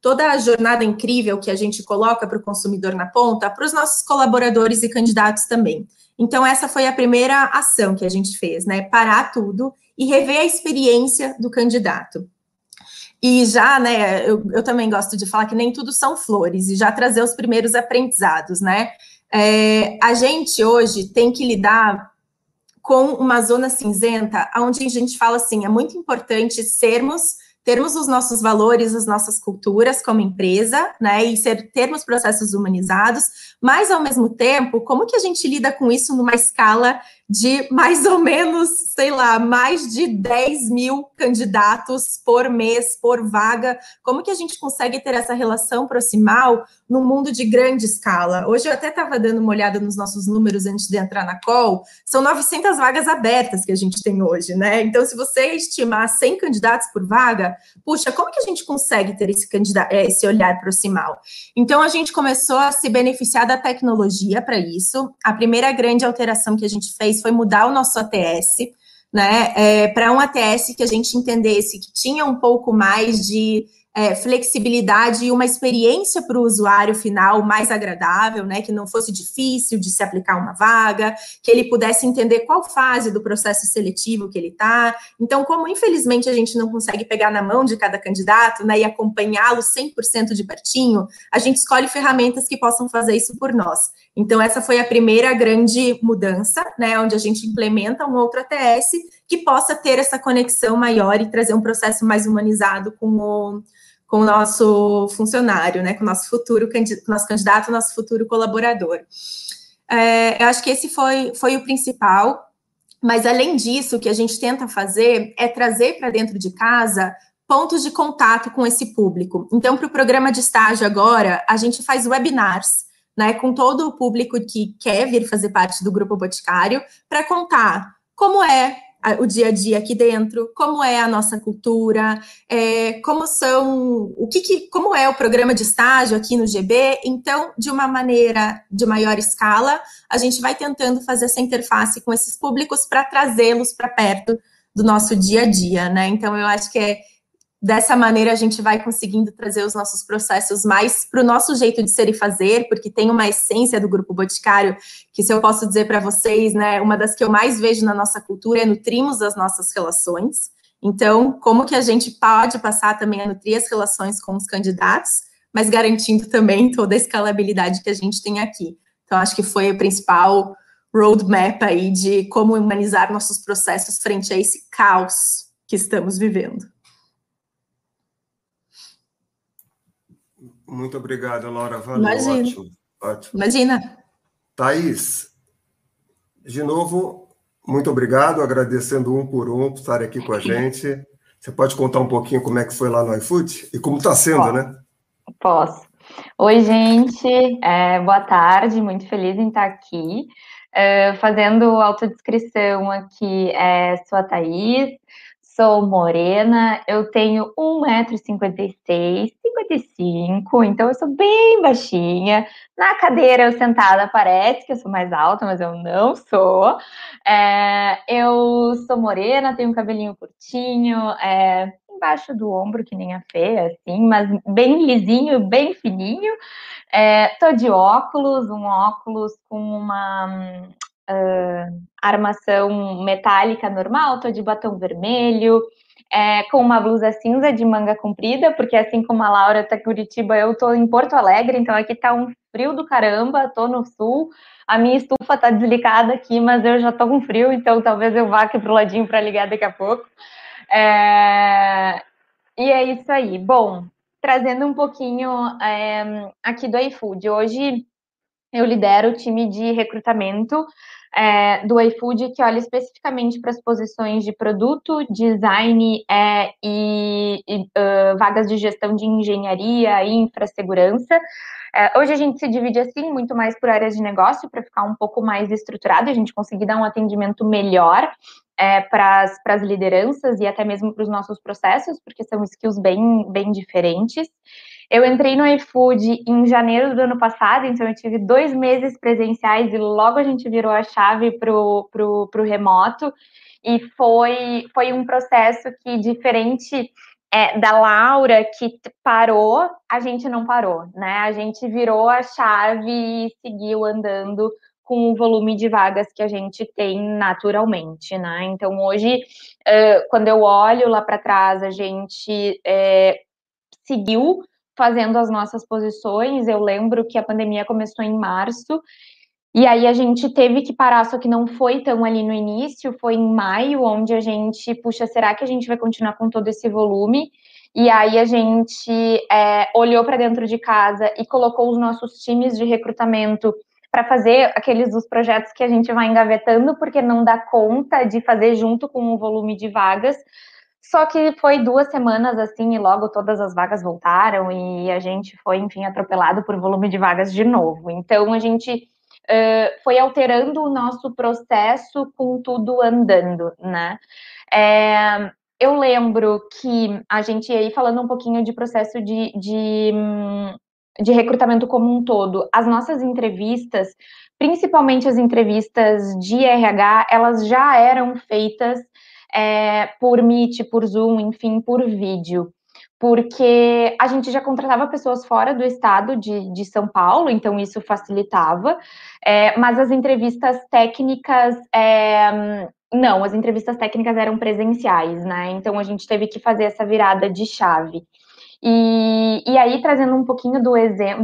toda a jornada incrível que a gente coloca para o consumidor na ponta para os nossos colaboradores e candidatos também. Então, essa foi a primeira ação que a gente fez, né? Parar tudo e rever a experiência do candidato. E já, né, eu, eu também gosto de falar que nem tudo são flores, e já trazer os primeiros aprendizados, né? É, a gente hoje tem que lidar com uma zona cinzenta, onde a gente fala assim, é muito importante sermos termos os nossos valores, as nossas culturas como empresa, né, e ser, termos processos humanizados, mas ao mesmo tempo, como que a gente lida com isso numa escala de mais ou menos, sei lá, mais de 10 mil candidatos por mês, por vaga. Como que a gente consegue ter essa relação proximal no mundo de grande escala? Hoje eu até estava dando uma olhada nos nossos números antes de entrar na call, são 900 vagas abertas que a gente tem hoje, né? Então, se você estimar 100 candidatos por vaga, puxa, como que a gente consegue ter esse, candidato, eh, esse olhar proximal? Então, a gente começou a se beneficiar da tecnologia para isso. A primeira grande alteração que a gente fez foi mudar o nosso ATS, né, é, para um ATS que a gente entendesse que tinha um pouco mais de é, flexibilidade e uma experiência para o usuário final mais agradável, né? Que não fosse difícil de se aplicar uma vaga, que ele pudesse entender qual fase do processo seletivo que ele está. Então, como infelizmente a gente não consegue pegar na mão de cada candidato, né? E acompanhá-lo 100% de pertinho, a gente escolhe ferramentas que possam fazer isso por nós. Então, essa foi a primeira grande mudança, né? Onde a gente implementa um outro ATS que possa ter essa conexão maior e trazer um processo mais humanizado com o com o nosso funcionário, né, com o nosso futuro com o nosso candidato, nosso futuro colaborador. É, eu acho que esse foi, foi o principal, mas além disso, o que a gente tenta fazer é trazer para dentro de casa pontos de contato com esse público. Então, para o programa de estágio agora, a gente faz webinars, né, com todo o público que quer vir fazer parte do grupo Boticário, para contar como é o dia a dia aqui dentro, como é a nossa cultura, é, como são, o que, que, como é o programa de estágio aqui no GB. Então, de uma maneira de maior escala, a gente vai tentando fazer essa interface com esses públicos para trazê-los para perto do nosso dia a dia, né? Então, eu acho que é Dessa maneira, a gente vai conseguindo trazer os nossos processos mais para o nosso jeito de ser e fazer, porque tem uma essência do grupo Boticário, que se eu posso dizer para vocês, né, uma das que eu mais vejo na nossa cultura é nutrimos as nossas relações. Então, como que a gente pode passar também a nutrir as relações com os candidatos, mas garantindo também toda a escalabilidade que a gente tem aqui. Então, acho que foi o principal roadmap aí de como humanizar nossos processos frente a esse caos que estamos vivendo. Muito obrigado, Laura. Valeu, Imagina. ótimo, ótimo. Imagina. Thaís, de novo, muito obrigado, agradecendo um por um por estar aqui com a gente. Você pode contar um pouquinho como é que foi lá no iFood e como está sendo, Posso. né? Posso. Oi, gente, é, boa tarde, muito feliz em estar aqui. É, fazendo autodescrição aqui, é, sou a Thaís, sou morena, eu tenho 1,56m, 55, então eu sou bem baixinha. Na cadeira eu sentada parece que eu sou mais alta, mas eu não sou. É, eu sou morena, tenho um cabelinho curtinho, é, embaixo do ombro, que nem a Fê, assim, mas bem lisinho, bem fininho. É, tô de óculos, um óculos com uma uh, armação metálica normal, tô de batom vermelho, é, com uma blusa cinza de manga comprida, porque assim como a Laura tá em Curitiba, eu tô em Porto Alegre, então aqui tá um frio do caramba, tô no sul, a minha estufa tá desligada aqui, mas eu já tô com frio, então talvez eu vá aqui pro ladinho para ligar daqui a pouco. É... E é isso aí. Bom, trazendo um pouquinho é, aqui do iFood. Hoje eu lidero o time de recrutamento é, do iFood que olha especificamente para as posições de produto, design é, e, e uh, vagas de gestão de engenharia e infrasegurança. É, hoje a gente se divide assim muito mais por áreas de negócio para ficar um pouco mais estruturado, a gente conseguir dar um atendimento melhor é, para as lideranças e até mesmo para os nossos processos, porque são skills bem, bem diferentes. Eu entrei no iFood em janeiro do ano passado, então eu tive dois meses presenciais e logo a gente virou a chave para o pro, pro remoto. E foi, foi um processo que, diferente é, da Laura, que parou, a gente não parou, né? A gente virou a chave e seguiu andando com o volume de vagas que a gente tem naturalmente, né? Então, hoje, quando eu olho lá para trás, a gente é, seguiu fazendo as nossas posições. Eu lembro que a pandemia começou em março E aí a gente teve que parar, só que não foi tão ali no início, foi em maio, onde a gente, puxa, será que a gente vai continuar com todo esse volume? E aí a gente é, olhou para dentro de casa e colocou os nossos times de recrutamento para fazer aqueles dos projetos que a gente vai engavetando, porque não dá conta de fazer junto com o volume de vagas. Só que foi duas semanas assim e logo todas as vagas voltaram e a gente foi, enfim, atropelado por volume de vagas de novo. Então a gente uh, foi alterando o nosso processo com tudo andando, né? É, eu lembro que a gente aí falando um pouquinho de processo de, de, de recrutamento como um todo, as nossas entrevistas, principalmente as entrevistas de RH, elas já eram feitas é, por Meet, por Zoom, enfim, por vídeo. Porque a gente já contratava pessoas fora do estado de, de São Paulo, então isso facilitava, é, mas as entrevistas técnicas é, não, as entrevistas técnicas eram presenciais, né? Então a gente teve que fazer essa virada de chave. E, e aí, trazendo um pouquinho do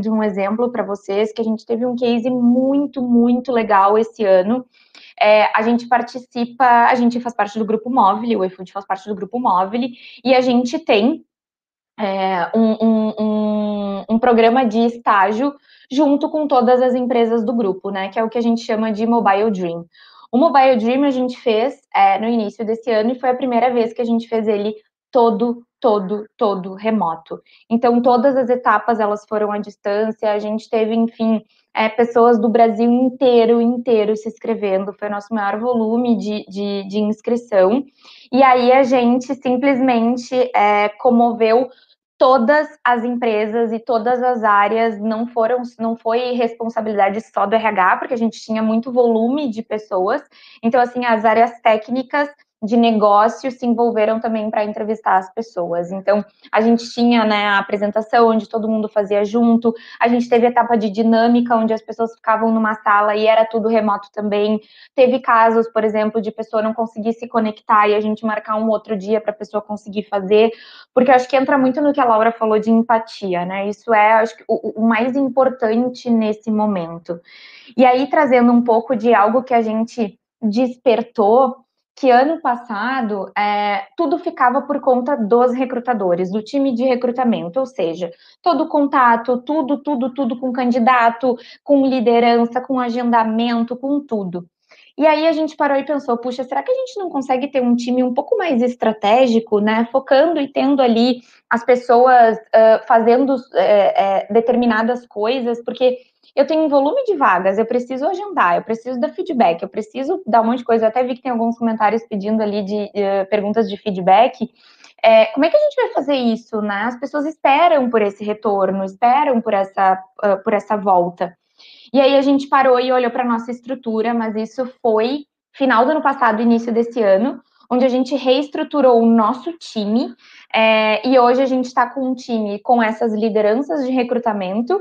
de um exemplo para vocês, que a gente teve um case muito, muito legal esse ano, é, a gente participa, a gente faz parte do grupo móvel, o iFood faz parte do grupo móvel, e a gente tem é, um, um, um, um, programa de estágio junto com todas as empresas do grupo, né? Que é o que a gente chama de Mobile Dream. O Mobile Dream a gente fez é, no início desse ano e foi a primeira vez que a gente fez ele todo, todo, todo remoto. Então, todas as etapas elas foram à distância, a gente teve, enfim, é, pessoas do Brasil inteiro, inteiro se inscrevendo, foi o nosso maior volume de, de, de inscrição. E aí a gente simplesmente é, comoveu todas as empresas e todas as áreas não foram, não foi responsabilidade só do RH, porque a gente tinha muito volume de pessoas. Então, assim, as áreas técnicas de negócio se envolveram também para entrevistar as pessoas. Então, a gente tinha né, a apresentação onde todo mundo fazia junto, a gente teve etapa de dinâmica, onde as pessoas ficavam numa sala e era tudo remoto também. Teve casos, por exemplo, de pessoa não conseguir se conectar e a gente marcar um outro dia para a pessoa conseguir fazer, porque acho que entra muito no que a Laura falou de empatia, né? Isso é, acho que, o, o mais importante nesse momento. E aí, trazendo um pouco de algo que a gente despertou que ano passado é, tudo ficava por conta dos recrutadores, do time de recrutamento, ou seja, todo contato, tudo, tudo, tudo com candidato, com liderança, com agendamento, com tudo. E aí a gente parou e pensou, puxa, será que a gente não consegue ter um time um pouco mais estratégico, né? Focando e tendo ali as pessoas uh, fazendo uh, uh, determinadas coisas, porque eu tenho um volume de vagas, eu preciso agendar, eu preciso dar feedback, eu preciso dar um monte de coisa. Eu até vi que tem alguns comentários pedindo ali de uh, perguntas de feedback. É, como é que a gente vai fazer isso, né? As pessoas esperam por esse retorno, esperam por essa, uh, por essa volta. E aí a gente parou e olhou para nossa estrutura, mas isso foi final do ano passado, início desse ano, onde a gente reestruturou o nosso time. É, e hoje a gente está com um time com essas lideranças de recrutamento.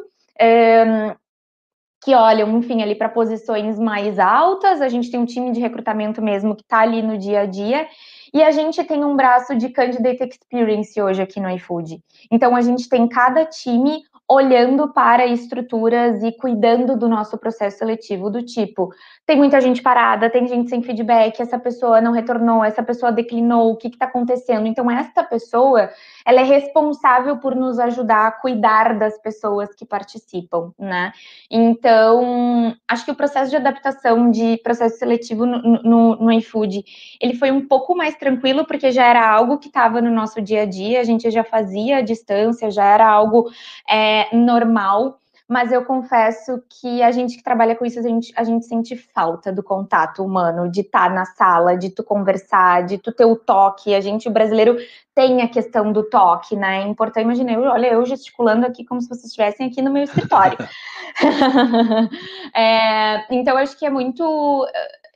Que olham, enfim, ali para posições mais altas. A gente tem um time de recrutamento mesmo que está ali no dia a dia. E a gente tem um braço de Candidate Experience hoje aqui no iFood. Então, a gente tem cada time olhando para estruturas e cuidando do nosso processo seletivo, do tipo, tem muita gente parada, tem gente sem feedback, essa pessoa não retornou, essa pessoa declinou, o que está acontecendo? Então, esta pessoa, ela é responsável por nos ajudar a cuidar das pessoas que participam, né? Então, acho que o processo de adaptação de processo seletivo no, no, no iFood, ele foi um pouco mais tranquilo, porque já era algo que estava no nosso dia a dia, a gente já fazia a distância, já era algo é, normal, mas eu confesso que a gente que trabalha com isso, a gente, a gente sente falta do contato humano, de estar tá na sala, de tu conversar, de tu ter o toque. A gente, o brasileiro, tem a questão do toque, né? É importante, imaginei, olha, eu gesticulando aqui como se vocês estivessem aqui no meu escritório. é, então, acho que é muito.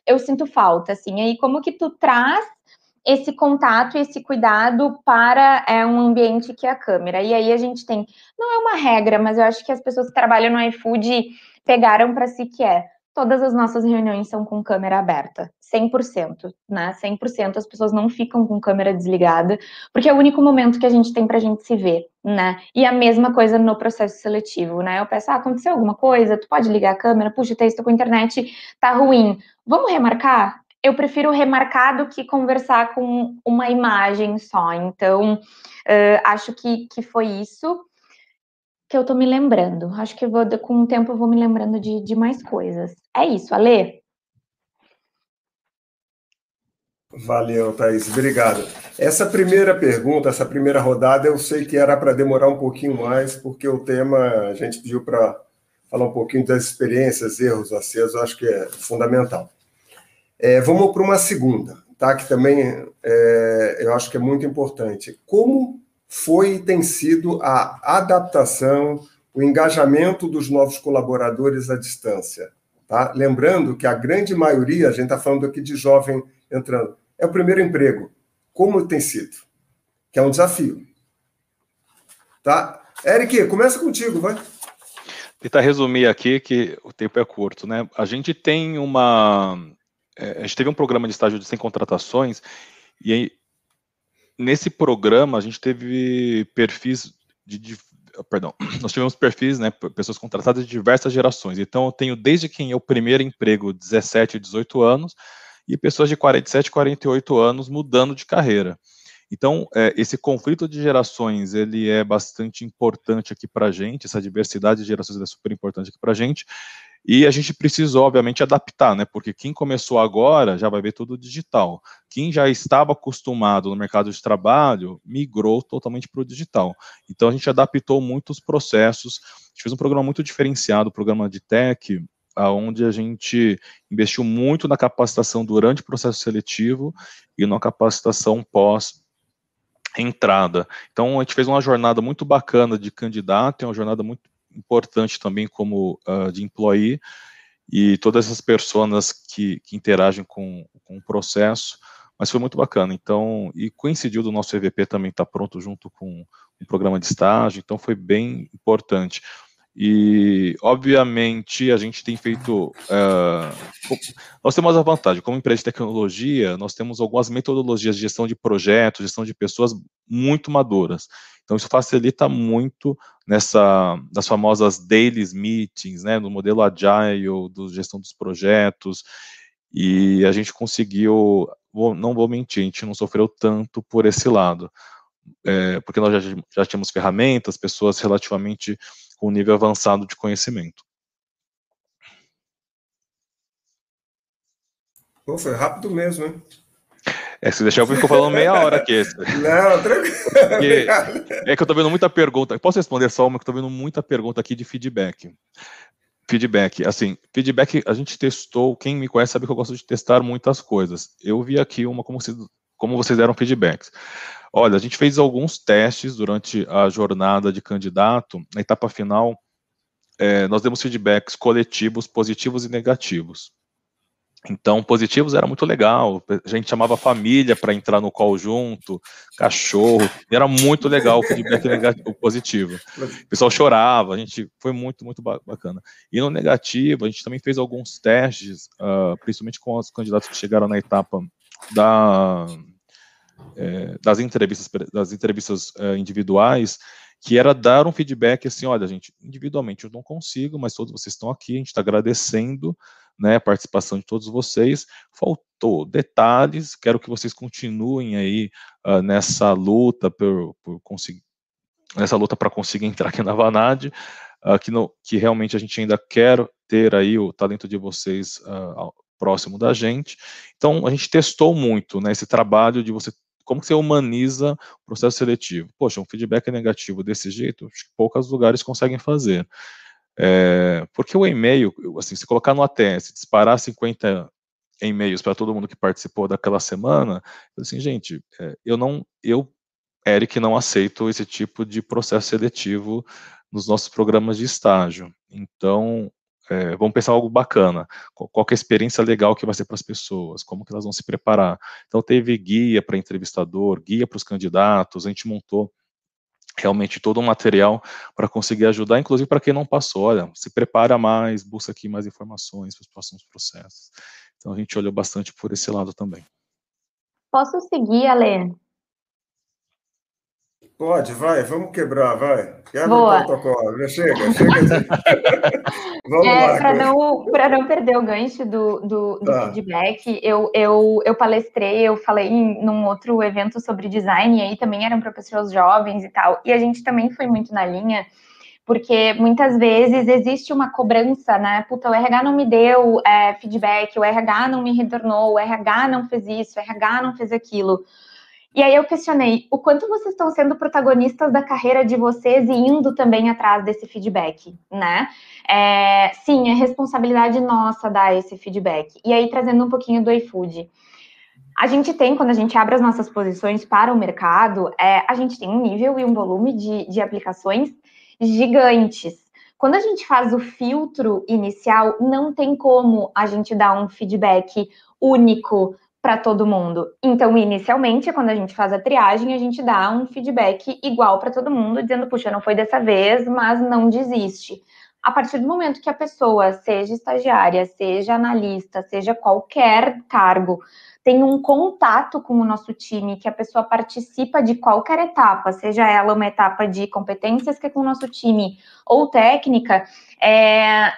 Eu sinto falta, assim. Aí, como que tu traz esse contato, esse cuidado para é, um ambiente que é a câmera. E aí a gente tem, não é uma regra, mas eu acho que as pessoas que trabalham no iFood pegaram para si que é todas as nossas reuniões são com câmera aberta, 100%, né? 100% as pessoas não ficam com câmera desligada, porque é o único momento que a gente tem para a gente se ver, né? E a mesma coisa no processo seletivo, né? Eu peço, ah, aconteceu alguma coisa? Tu pode ligar a câmera? Puxa, texto com internet tá ruim. Vamos remarcar? Eu prefiro remarcar do que conversar com uma imagem só. Então, uh, acho que, que foi isso que eu tô me lembrando. Acho que vou, com o tempo eu vou me lembrando de, de mais coisas. É isso, Ale? Valeu, Thaís, obrigado. Essa primeira pergunta, essa primeira rodada, eu sei que era para demorar um pouquinho mais, porque o tema a gente pediu para falar um pouquinho das experiências, erros, acertos, acho que é fundamental. É, vamos para uma segunda, tá? Que também é, eu acho que é muito importante. Como foi e tem sido a adaptação, o engajamento dos novos colaboradores à distância. Tá? Lembrando que a grande maioria, a gente está falando aqui de jovem entrando, é o primeiro emprego. Como tem sido? Que é um desafio. Tá? Eric, começa contigo, vai. Tentar resumir aqui, que o tempo é curto, né? A gente tem uma. É, a gente teve um programa de estágio de sem contratações, e nesse programa a gente teve perfis de, de, perdão, nós tivemos perfis, né, pessoas contratadas de diversas gerações. Então eu tenho desde quem é o primeiro emprego, 17, 18 anos, e pessoas de 47, 48 anos mudando de carreira. Então, é, esse conflito de gerações, ele é bastante importante aqui para a gente, essa diversidade de gerações é super importante aqui para a gente, e a gente precisou, obviamente, adaptar, né? Porque quem começou agora já vai ver tudo digital. Quem já estava acostumado no mercado de trabalho migrou totalmente para o digital. Então a gente adaptou muitos processos. A gente fez um programa muito diferenciado, um programa de tech, onde a gente investiu muito na capacitação durante o processo seletivo e na capacitação pós entrada. Então a gente fez uma jornada muito bacana de candidato, uma jornada muito importante também como uh, de employee e todas essas pessoas que, que interagem com, com o processo, mas foi muito bacana. Então, e coincidiu do nosso EVP também estar tá pronto junto com um programa de estágio, então foi bem importante. E, obviamente, a gente tem feito. Uh, nós temos a vantagem, como empresa de tecnologia, nós temos algumas metodologias de gestão de projetos, gestão de pessoas muito maduras. Então, isso facilita muito nessa, nas famosas daily meetings, né, no modelo agile, do gestão dos projetos. E a gente conseguiu, não vou mentir, a gente não sofreu tanto por esse lado. É, porque nós já, já tínhamos ferramentas, pessoas relativamente com nível avançado de conhecimento. Pô, foi rápido mesmo, hein? É, se deixar eu fico falando meia hora aqui. Não, tranquilo. É que eu tô vendo muita pergunta. Posso responder só uma que eu tô vendo muita pergunta aqui de feedback. Feedback, assim, feedback a gente testou, quem me conhece sabe que eu gosto de testar muitas coisas. Eu vi aqui uma como vocês, como vocês deram feedbacks. Olha, a gente fez alguns testes durante a jornada de candidato. Na etapa final, é, nós demos feedbacks coletivos, positivos e negativos. Então, positivos era muito legal. A gente chamava a família para entrar no call junto, cachorro. Era muito legal o feedback negativo, positivo. O pessoal chorava, a gente foi muito, muito bacana. E no negativo, a gente também fez alguns testes, uh, principalmente com os candidatos que chegaram na etapa da é, das entrevistas, das entrevistas é, individuais, que era dar um feedback assim, olha, gente, individualmente eu não consigo, mas todos vocês estão aqui, a gente está agradecendo né, a participação de todos vocês. Faltou detalhes, quero que vocês continuem aí uh, nessa luta por, por conseguir nessa luta para conseguir entrar aqui na Vanad, uh, que, no, que realmente a gente ainda quer ter aí o talento de vocês uh, próximo da gente. Então, a gente testou muito né, esse trabalho de você como que você humaniza o processo seletivo? Poxa, um feedback negativo desse jeito, acho que poucos lugares conseguem fazer. É, porque o e-mail, assim, se colocar no ATS, disparar 50 e-mails para todo mundo que participou daquela semana, assim, gente, é, eu não, eu, Eric, não aceito esse tipo de processo seletivo nos nossos programas de estágio. Então, é, vamos pensar algo bacana, qual, é a experiência legal que vai ser para as pessoas, como que elas vão se preparar. Então teve guia para entrevistador, guia para os candidatos, a gente montou realmente todo o material para conseguir ajudar, inclusive para quem não passou, olha, se prepara mais, busca aqui mais informações para os próximos processos. Então a gente olhou bastante por esse lado também. Posso seguir, Ale? Pode, vai, vamos quebrar, vai. Quebra Boa. o protocolo. Chega, chega. vamos é, lá. Para não, não perder o gancho do, do, do tá. feedback, eu, eu, eu palestrei, eu falei em, num outro evento sobre design, e aí também eram para pessoas jovens e tal, e a gente também foi muito na linha, porque muitas vezes existe uma cobrança, né? Puta, o RH não me deu é, feedback, o RH não me retornou, o RH não fez isso, o RH não fez aquilo. E aí eu questionei o quanto vocês estão sendo protagonistas da carreira de vocês e indo também atrás desse feedback, né? É, sim, é responsabilidade nossa dar esse feedback. E aí, trazendo um pouquinho do iFood. A gente tem, quando a gente abre as nossas posições para o mercado, é, a gente tem um nível e um volume de, de aplicações gigantes. Quando a gente faz o filtro inicial, não tem como a gente dar um feedback único para todo mundo. Então, inicialmente, quando a gente faz a triagem, a gente dá um feedback igual para todo mundo, dizendo, puxa, não foi dessa vez, mas não desiste. A partir do momento que a pessoa, seja estagiária, seja analista, seja qualquer cargo, tem um contato com o nosso time, que a pessoa participa de qualquer etapa, seja ela uma etapa de competências que é com o nosso time ou técnica, é,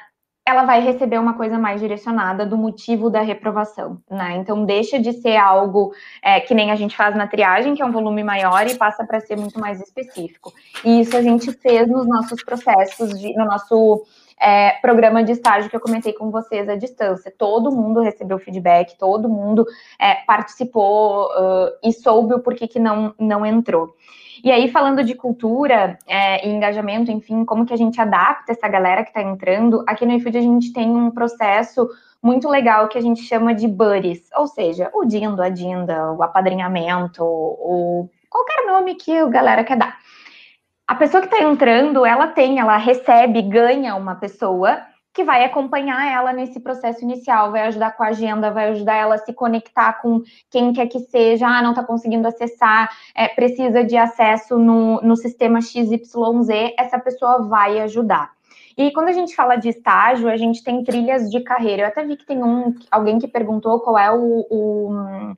ela vai receber uma coisa mais direcionada do motivo da reprovação, né? Então deixa de ser algo é, que nem a gente faz na triagem, que é um volume maior, e passa para ser muito mais específico. E isso a gente fez nos nossos processos, de, no nosso é, programa de estágio que eu comentei com vocês à distância. Todo mundo recebeu feedback, todo mundo é, participou uh, e soube o porquê que não, não entrou. E aí, falando de cultura é, e engajamento, enfim, como que a gente adapta essa galera que está entrando, aqui no iFood a gente tem um processo muito legal que a gente chama de buddies, ou seja, o dindo, a dinda, o apadrinhamento, o qualquer nome que a galera quer dar. A pessoa que está entrando, ela tem, ela recebe, ganha uma pessoa que vai acompanhar ela nesse processo inicial, vai ajudar com a agenda, vai ajudar ela a se conectar com quem quer que seja, ah, não está conseguindo acessar, é, precisa de acesso no, no sistema XYZ, essa pessoa vai ajudar. E quando a gente fala de estágio, a gente tem trilhas de carreira. Eu até vi que tem um, alguém que perguntou qual é o, o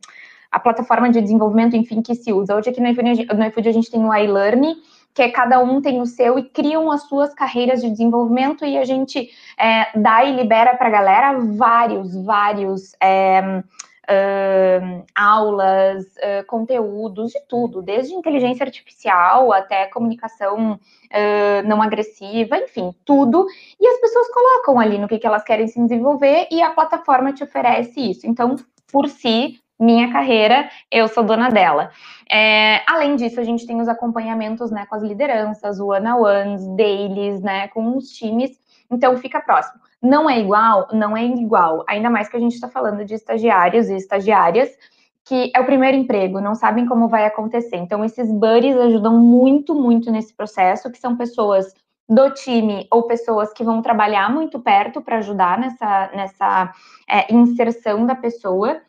a plataforma de desenvolvimento, enfim, que se usa. Hoje aqui no iFood, no iFood a gente tem o iLearn, que é cada um tem o seu e criam as suas carreiras de desenvolvimento e a gente é, dá e libera para a galera vários, vários é, uh, aulas, uh, conteúdos de tudo, desde inteligência artificial até comunicação uh, não agressiva, enfim, tudo. E as pessoas colocam ali no que, que elas querem se desenvolver e a plataforma te oferece isso. Então, por si, minha carreira, eu sou dona dela. É, além disso, a gente tem os acompanhamentos né, com as lideranças, one-on-ones, dailies, né, com os times, então fica próximo. Não é igual? Não é igual, ainda mais que a gente está falando de estagiários e estagiárias, que é o primeiro emprego, não sabem como vai acontecer. Então, esses buddies ajudam muito, muito nesse processo, que são pessoas do time ou pessoas que vão trabalhar muito perto para ajudar nessa, nessa é, inserção da pessoa.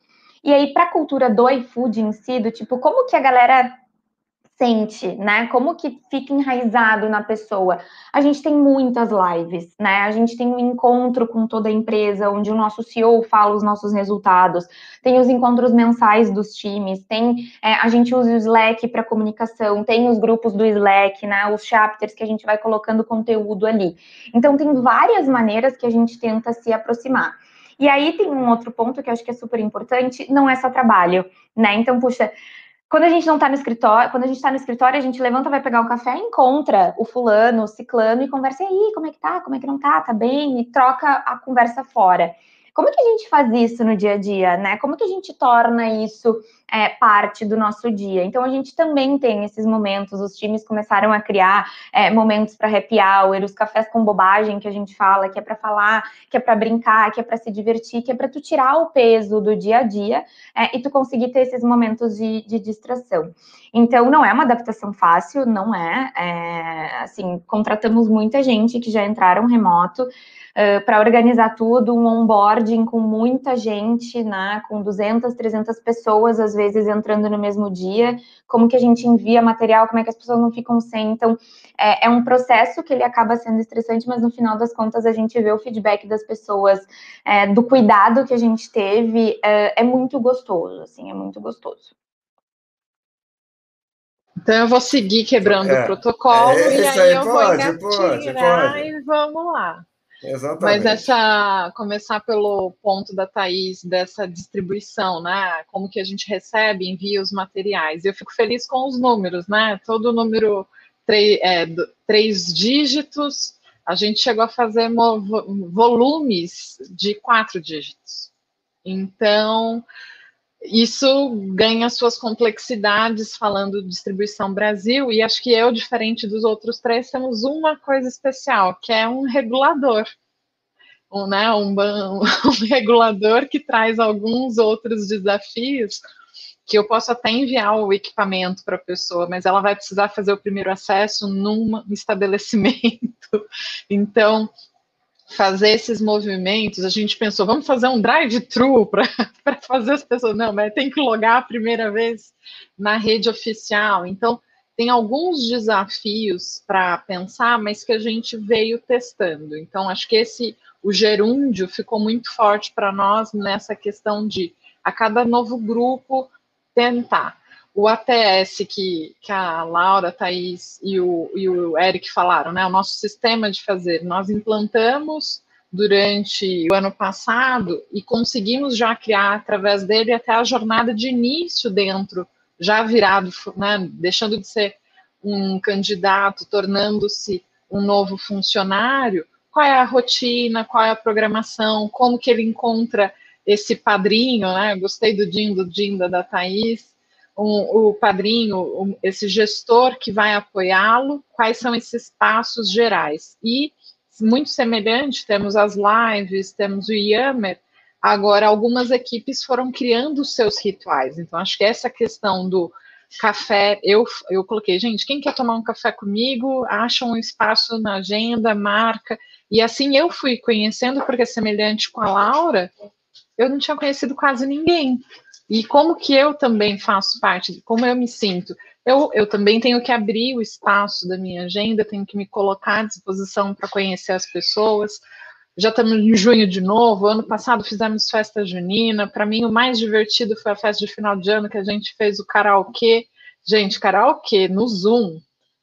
E aí, para a cultura do iFood em si, do tipo, como que a galera sente, né? Como que fica enraizado na pessoa? A gente tem muitas lives, né? A gente tem um encontro com toda a empresa, onde o nosso CEO fala os nossos resultados, tem os encontros mensais dos times, tem é, a gente usa o Slack para comunicação, tem os grupos do Slack, né? Os chapters que a gente vai colocando conteúdo ali. Então, tem várias maneiras que a gente tenta se aproximar. E aí tem um outro ponto que eu acho que é super importante, não é só trabalho, né? Então, puxa, quando a gente não tá no escritório, quando a gente tá no escritório, a gente levanta, vai pegar o café, encontra o fulano, o ciclano e conversa, e aí, como é que tá? Como é que não tá? Tá bem? E troca a conversa fora. Como que a gente faz isso no dia a dia, né? Como que a gente torna isso é, parte do nosso dia? Então, a gente também tem esses momentos, os times começaram a criar é, momentos para happy hour, os cafés com bobagem que a gente fala, que é para falar, que é para brincar, que é para se divertir, que é para tu tirar o peso do dia a dia é, e tu conseguir ter esses momentos de, de, distração. Então, não é uma adaptação fácil, não é, é assim, contratamos muita gente que já entraram remoto, uh, para organizar tudo, um onboarding com muita gente, né, com 200, 300 pessoas, às vezes, entrando no mesmo dia, como que a gente envia material, como é que as pessoas não ficam sem, então, é, é um processo que ele acaba sendo estressante, mas no final das contas a gente vê o feedback das pessoas, é, do cuidado que a gente teve, é, é muito gostoso, assim, é muito gostoso. Então eu vou seguir quebrando é, o protocolo é, e aí, aí eu pode, vou pode, pode. e vamos lá. Exatamente. Mas essa começar pelo ponto da Thaís dessa distribuição, né? Como que a gente recebe, envia os materiais. Eu fico feliz com os números, né? Todo número é, três dígitos, a gente chegou a fazer volumes de quatro dígitos. Então, isso ganha suas complexidades falando distribuição Brasil, e acho que eu, diferente dos outros três, temos uma coisa especial, que é um regulador. Um, né, um, um regulador que traz alguns outros desafios que eu posso até enviar o equipamento para a pessoa, mas ela vai precisar fazer o primeiro acesso num estabelecimento. Então, fazer esses movimentos, a gente pensou, vamos fazer um drive-thru para fazer as pessoas. Não, mas tem que logar a primeira vez na rede oficial. Então, tem alguns desafios para pensar, mas que a gente veio testando. Então, acho que esse, o gerúndio ficou muito forte para nós nessa questão de, a cada novo grupo, tentar. O ATS que, que a Laura, a Thaís e o, e o Eric falaram, né? O nosso sistema de fazer. Nós implantamos durante o ano passado e conseguimos já criar através dele até a jornada de início dentro, já virado, né, deixando de ser um candidato, tornando-se um novo funcionário, qual é a rotina, qual é a programação, como que ele encontra esse padrinho, né? Gostei do Jim, do Dinda, da Thaís, um, o padrinho, um, esse gestor que vai apoiá-lo, quais são esses passos gerais. E, muito semelhante, temos as lives, temos o Yammer, agora algumas equipes foram criando seus rituais. Então, acho que essa questão do café, eu, eu coloquei, gente, quem quer tomar um café comigo, acha um espaço na agenda, marca, e assim eu fui conhecendo, porque semelhante com a Laura, eu não tinha conhecido quase ninguém. E como que eu também faço parte, como eu me sinto? Eu, eu também tenho que abrir o espaço da minha agenda, tenho que me colocar à disposição para conhecer as pessoas. Já estamos em junho de novo. Ano passado fizemos festa junina. Para mim, o mais divertido foi a festa de final de ano que a gente fez o karaokê. Gente, karaokê no Zoom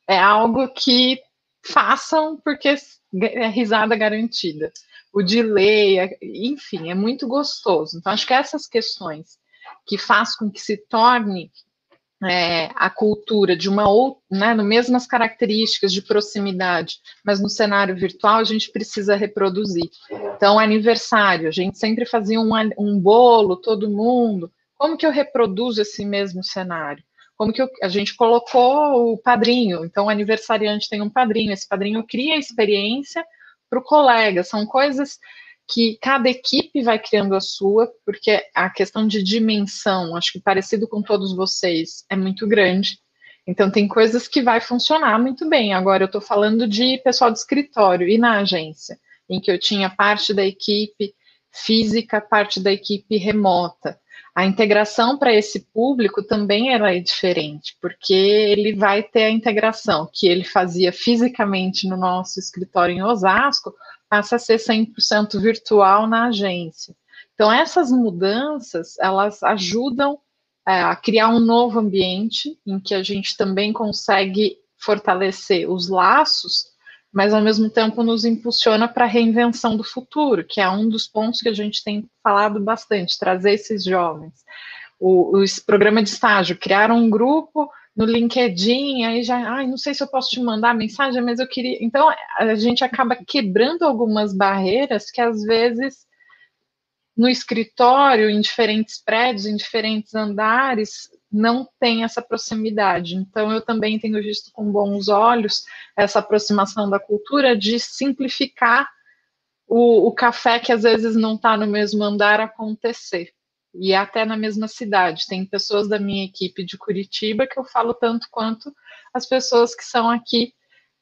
é algo que façam porque é risada garantida o delay, enfim, é muito gostoso. Então, acho que essas questões que faz com que se torne é, a cultura de uma outra, né, no mesmas características de proximidade, mas no cenário virtual a gente precisa reproduzir. Então, aniversário, a gente sempre fazia um, um bolo, todo mundo. Como que eu reproduzo esse mesmo cenário? Como que eu, a gente colocou o padrinho? Então, o aniversariante tem um padrinho, esse padrinho cria a experiência para o colega. São coisas que cada equipe vai criando a sua, porque a questão de dimensão, acho que parecido com todos vocês, é muito grande. Então, tem coisas que vai funcionar muito bem. Agora, eu estou falando de pessoal de escritório e na agência, em que eu tinha parte da equipe física, parte da equipe remota. A integração para esse público também ela é diferente, porque ele vai ter a integração que ele fazia fisicamente no nosso escritório em Osasco, passa a ser 100% virtual na agência. Então, essas mudanças, elas ajudam é, a criar um novo ambiente em que a gente também consegue fortalecer os laços, mas ao mesmo tempo nos impulsiona para a reinvenção do futuro, que é um dos pontos que a gente tem falado bastante, trazer esses jovens. O, o programa de estágio, criar um grupo no LinkedIn, aí já, ai, não sei se eu posso te mandar mensagem, mas eu queria. Então, a gente acaba quebrando algumas barreiras que às vezes no escritório, em diferentes prédios, em diferentes andares, não tem essa proximidade. Então, eu também tenho visto com bons olhos essa aproximação da cultura de simplificar o, o café que às vezes não está no mesmo andar acontecer e até na mesma cidade. Tem pessoas da minha equipe de Curitiba que eu falo tanto quanto as pessoas que são aqui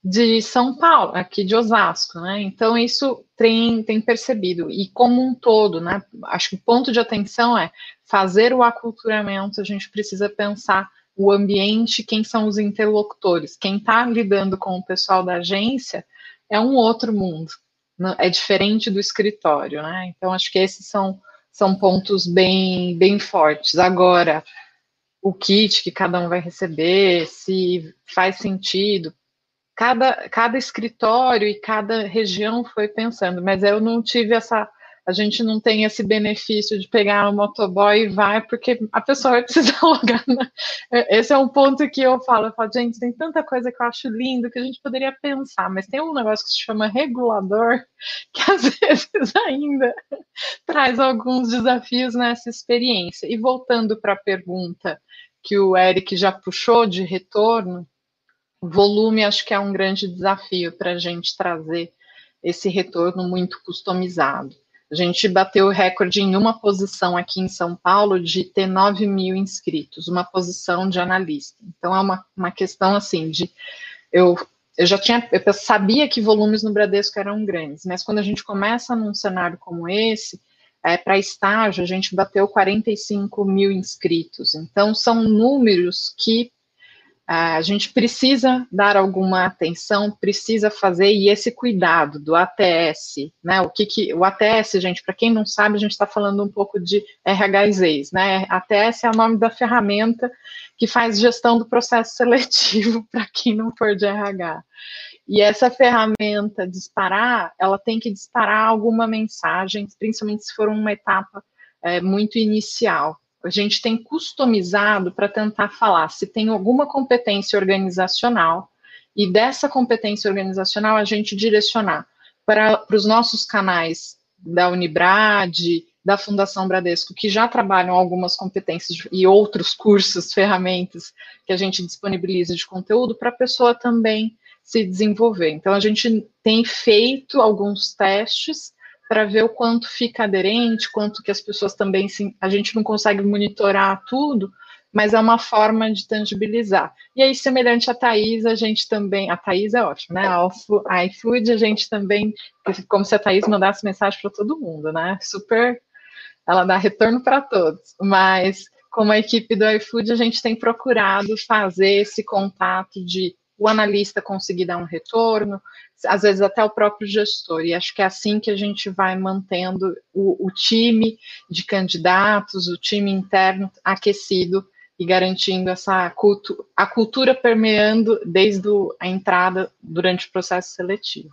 de São Paulo, aqui de Osasco, né? Então isso tem, tem percebido e como um todo, né? Acho que o ponto de atenção é fazer o aculturamento. A gente precisa pensar o ambiente, quem são os interlocutores, quem está lidando com o pessoal da agência é um outro mundo, né? é diferente do escritório, né? Então acho que esses são são pontos bem bem fortes. Agora o kit que cada um vai receber, se faz sentido, cada, cada escritório e cada região foi pensando, mas eu não tive essa. A gente não tem esse benefício de pegar o motoboy e vai, porque a pessoa vai precisar logar. Né? Esse é um ponto que eu falo, eu falo, gente, tem tanta coisa que eu acho lindo que a gente poderia pensar, mas tem um negócio que se chama regulador, que às vezes ainda traz alguns desafios nessa experiência. E voltando para a pergunta que o Eric já puxou de retorno, volume acho que é um grande desafio para a gente trazer esse retorno muito customizado. A gente bateu o recorde em uma posição aqui em São Paulo de ter 9 mil inscritos, uma posição de analista. Então é uma, uma questão assim de eu, eu já tinha, eu sabia que volumes no Bradesco eram grandes, mas quando a gente começa num cenário como esse, é, para estágio, a gente bateu 45 mil inscritos. Então, são números que a gente precisa dar alguma atenção, precisa fazer e esse cuidado do ATS, né? O que, que o ATS, gente, para quem não sabe, a gente está falando um pouco de RHs, né? ATS é o nome da ferramenta que faz gestão do processo seletivo para quem não for de RH. E essa ferramenta disparar, ela tem que disparar alguma mensagem, principalmente se for uma etapa é, muito inicial a gente tem customizado para tentar falar se tem alguma competência organizacional e dessa competência organizacional a gente direcionar para, para os nossos canais da Unibrad, da Fundação Bradesco, que já trabalham algumas competências e outros cursos, ferramentas que a gente disponibiliza de conteúdo para a pessoa também se desenvolver. Então, a gente tem feito alguns testes para ver o quanto fica aderente, quanto que as pessoas também se, a gente não consegue monitorar tudo, mas é uma forma de tangibilizar. E aí, semelhante a Thais, a gente também, a Thais é ótima, né? A iFood, a gente também, como se a Thais mandasse mensagem para todo mundo, né? Super, ela dá retorno para todos, mas como a equipe do iFood, a gente tem procurado fazer esse contato de o analista conseguir dar um retorno, às vezes até o próprio gestor. E acho que é assim que a gente vai mantendo o, o time de candidatos, o time interno aquecido e garantindo essa cultu a cultura permeando desde a entrada durante o processo seletivo.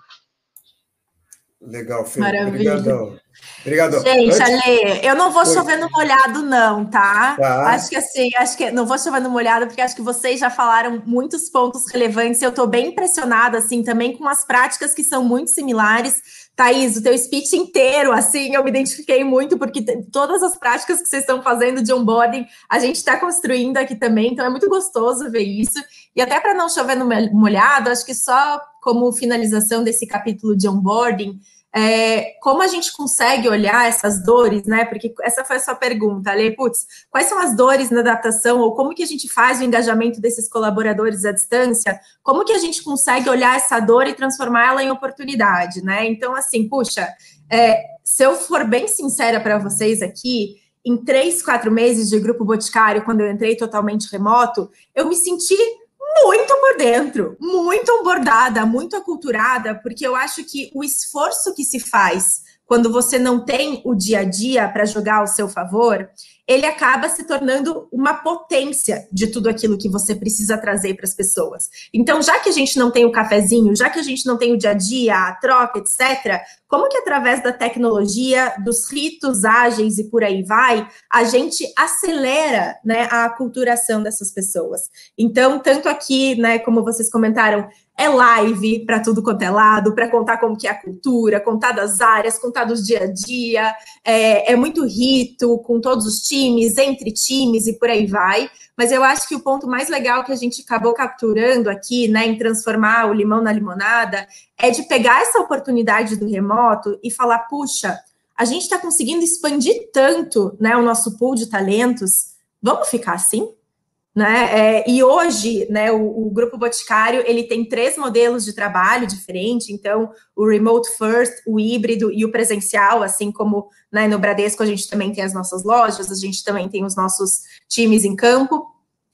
Legal, Fê. Obrigadão. Obrigado. Gente, Antes... Ale, eu não vou chover no molhado, não, tá? tá? Acho que assim, acho que não vou chover no molhado, porque acho que vocês já falaram muitos pontos relevantes. Eu estou bem impressionada, assim, também com as práticas que são muito similares. Thaís, o teu speech inteiro, assim, eu me identifiquei muito, porque todas as práticas que vocês estão fazendo de onboarding, a gente está construindo aqui também, então é muito gostoso ver isso. E até para não chover no molhado, acho que só como finalização desse capítulo de onboarding, é, como a gente consegue olhar essas dores, né? Porque essa foi a sua pergunta, Ale, putz, quais são as dores na adaptação, ou como que a gente faz o engajamento desses colaboradores à distância? Como que a gente consegue olhar essa dor e transformá-la em oportunidade, né? Então, assim, puxa, é, se eu for bem sincera para vocês aqui, em três, quatro meses de grupo Boticário, quando eu entrei totalmente remoto, eu me senti muito por dentro, muito bordada, muito aculturada, porque eu acho que o esforço que se faz quando você não tem o dia a dia para jogar ao seu favor, ele acaba se tornando uma potência de tudo aquilo que você precisa trazer para as pessoas. Então, já que a gente não tem o cafezinho, já que a gente não tem o dia a dia, a troca, etc., como que através da tecnologia, dos ritos ágeis e por aí vai, a gente acelera né, a aculturação dessas pessoas? Então, tanto aqui, né, como vocês comentaram, é live para tudo quanto é lado, para contar como que é a cultura, contar das áreas, contar dos dia a dia, é, é muito rito com todos os times, entre times e por aí vai. Mas eu acho que o ponto mais legal que a gente acabou capturando aqui, né, em transformar o limão na limonada, é de pegar essa oportunidade do remoto e falar, puxa, a gente está conseguindo expandir tanto, né, o nosso pool de talentos, vamos ficar assim? Né? É, e hoje, né, o, o, Grupo Boticário ele tem três modelos de trabalho diferentes, então o remote first, o híbrido e o presencial, assim como né, no Bradesco a gente também tem as nossas lojas, a gente também tem os nossos times em campo,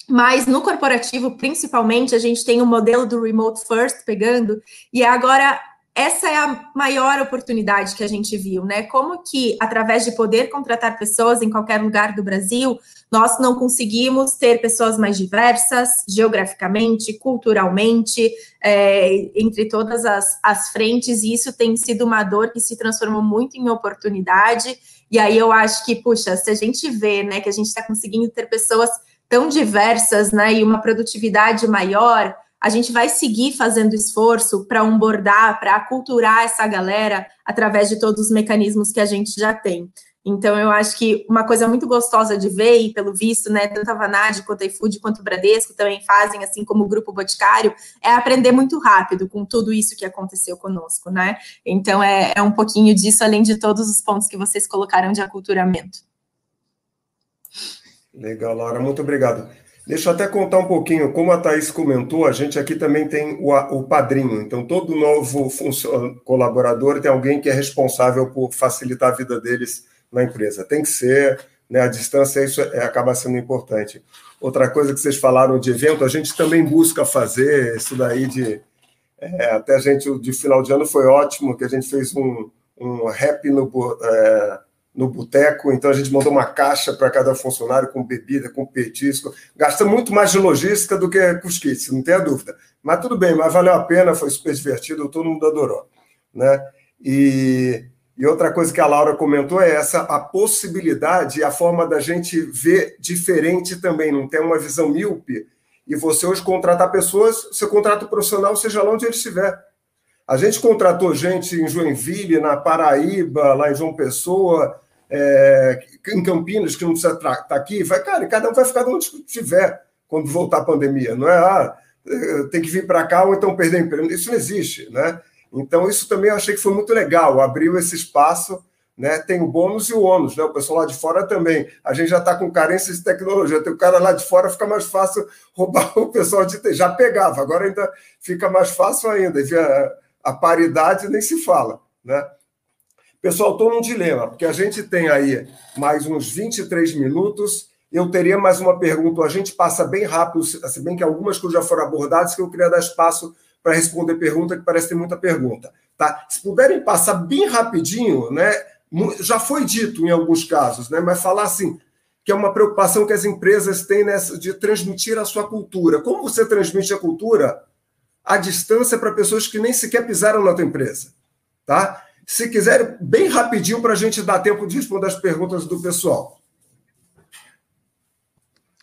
mas no corporativo, principalmente, a gente tem o modelo do remote first pegando, e agora essa é a maior oportunidade que a gente viu, né? Como que, através de poder contratar pessoas em qualquer lugar do Brasil, nós não conseguimos ter pessoas mais diversas, geograficamente, culturalmente, é, entre todas as, as frentes, e isso tem sido uma dor que se transformou muito em oportunidade. E aí eu acho que, puxa, se a gente vê, né, que a gente está conseguindo ter pessoas tão diversas, né, e uma produtividade maior, a gente vai seguir fazendo esforço para onboardar, para aculturar essa galera através de todos os mecanismos que a gente já tem. Então, eu acho que uma coisa muito gostosa de ver, e pelo visto, né, tanto a Vanad quanto a iFood quanto o Bradesco também fazem, assim como o Grupo Boticário, é aprender muito rápido com tudo isso que aconteceu conosco, né? Então, é, é um pouquinho disso, além de todos os pontos que vocês colocaram de aculturamento. Legal, Laura, muito obrigado. Deixa eu até contar um pouquinho, como a Thaís comentou, a gente aqui também tem o, o padrinho, então todo novo colaborador tem alguém que é responsável por facilitar a vida deles na empresa. Tem que ser, né, a distância isso é, acaba sendo importante. Outra coisa que vocês falaram de evento, a gente também busca fazer isso daí de. É, até a gente, de final de ano foi ótimo, que a gente fez um, um rap no. É, no boteco, então a gente mandou uma caixa para cada funcionário com bebida, com petisco. Gasta muito mais de logística do que cusquice, não tenha dúvida. Mas tudo bem, mas valeu a pena, foi super divertido, todo mundo adorou. Né? E, e outra coisa que a Laura comentou é essa a possibilidade, a forma da gente ver diferente também, não ter uma visão míope. E você hoje contratar pessoas, você contrata o profissional, seja lá onde ele estiver. A gente contratou gente em Joinville, na Paraíba, lá em João Pessoa, é, em Campinas, que não precisa estar tá aqui. Vai, cara, cada um vai ficar onde estiver quando voltar a pandemia. Não é, ah, tem que vir para cá ou então perder emprego. Isso não existe, né? Então, isso também eu achei que foi muito legal, abriu esse espaço. Né, tem o bônus e o ônus, né? O pessoal lá de fora também. A gente já está com carência de tecnologia. Tem o cara lá de fora, fica mais fácil roubar o pessoal de já pegava, agora ainda fica mais fácil ainda a paridade nem se fala. Né? Pessoal, estou num dilema, porque a gente tem aí mais uns 23 minutos. Eu teria mais uma pergunta, a gente passa bem rápido, se bem que algumas coisas já foram abordadas, que eu queria dar espaço para responder pergunta, que parece ter muita pergunta. Tá? Se puderem passar bem rapidinho, né? já foi dito em alguns casos, né? mas falar assim, que é uma preocupação que as empresas têm nessa, de transmitir a sua cultura. Como você transmite a cultura? À distância para pessoas que nem sequer pisaram na tua empresa. Tá? Se quiser, bem rapidinho para a gente dar tempo de responder as perguntas do pessoal.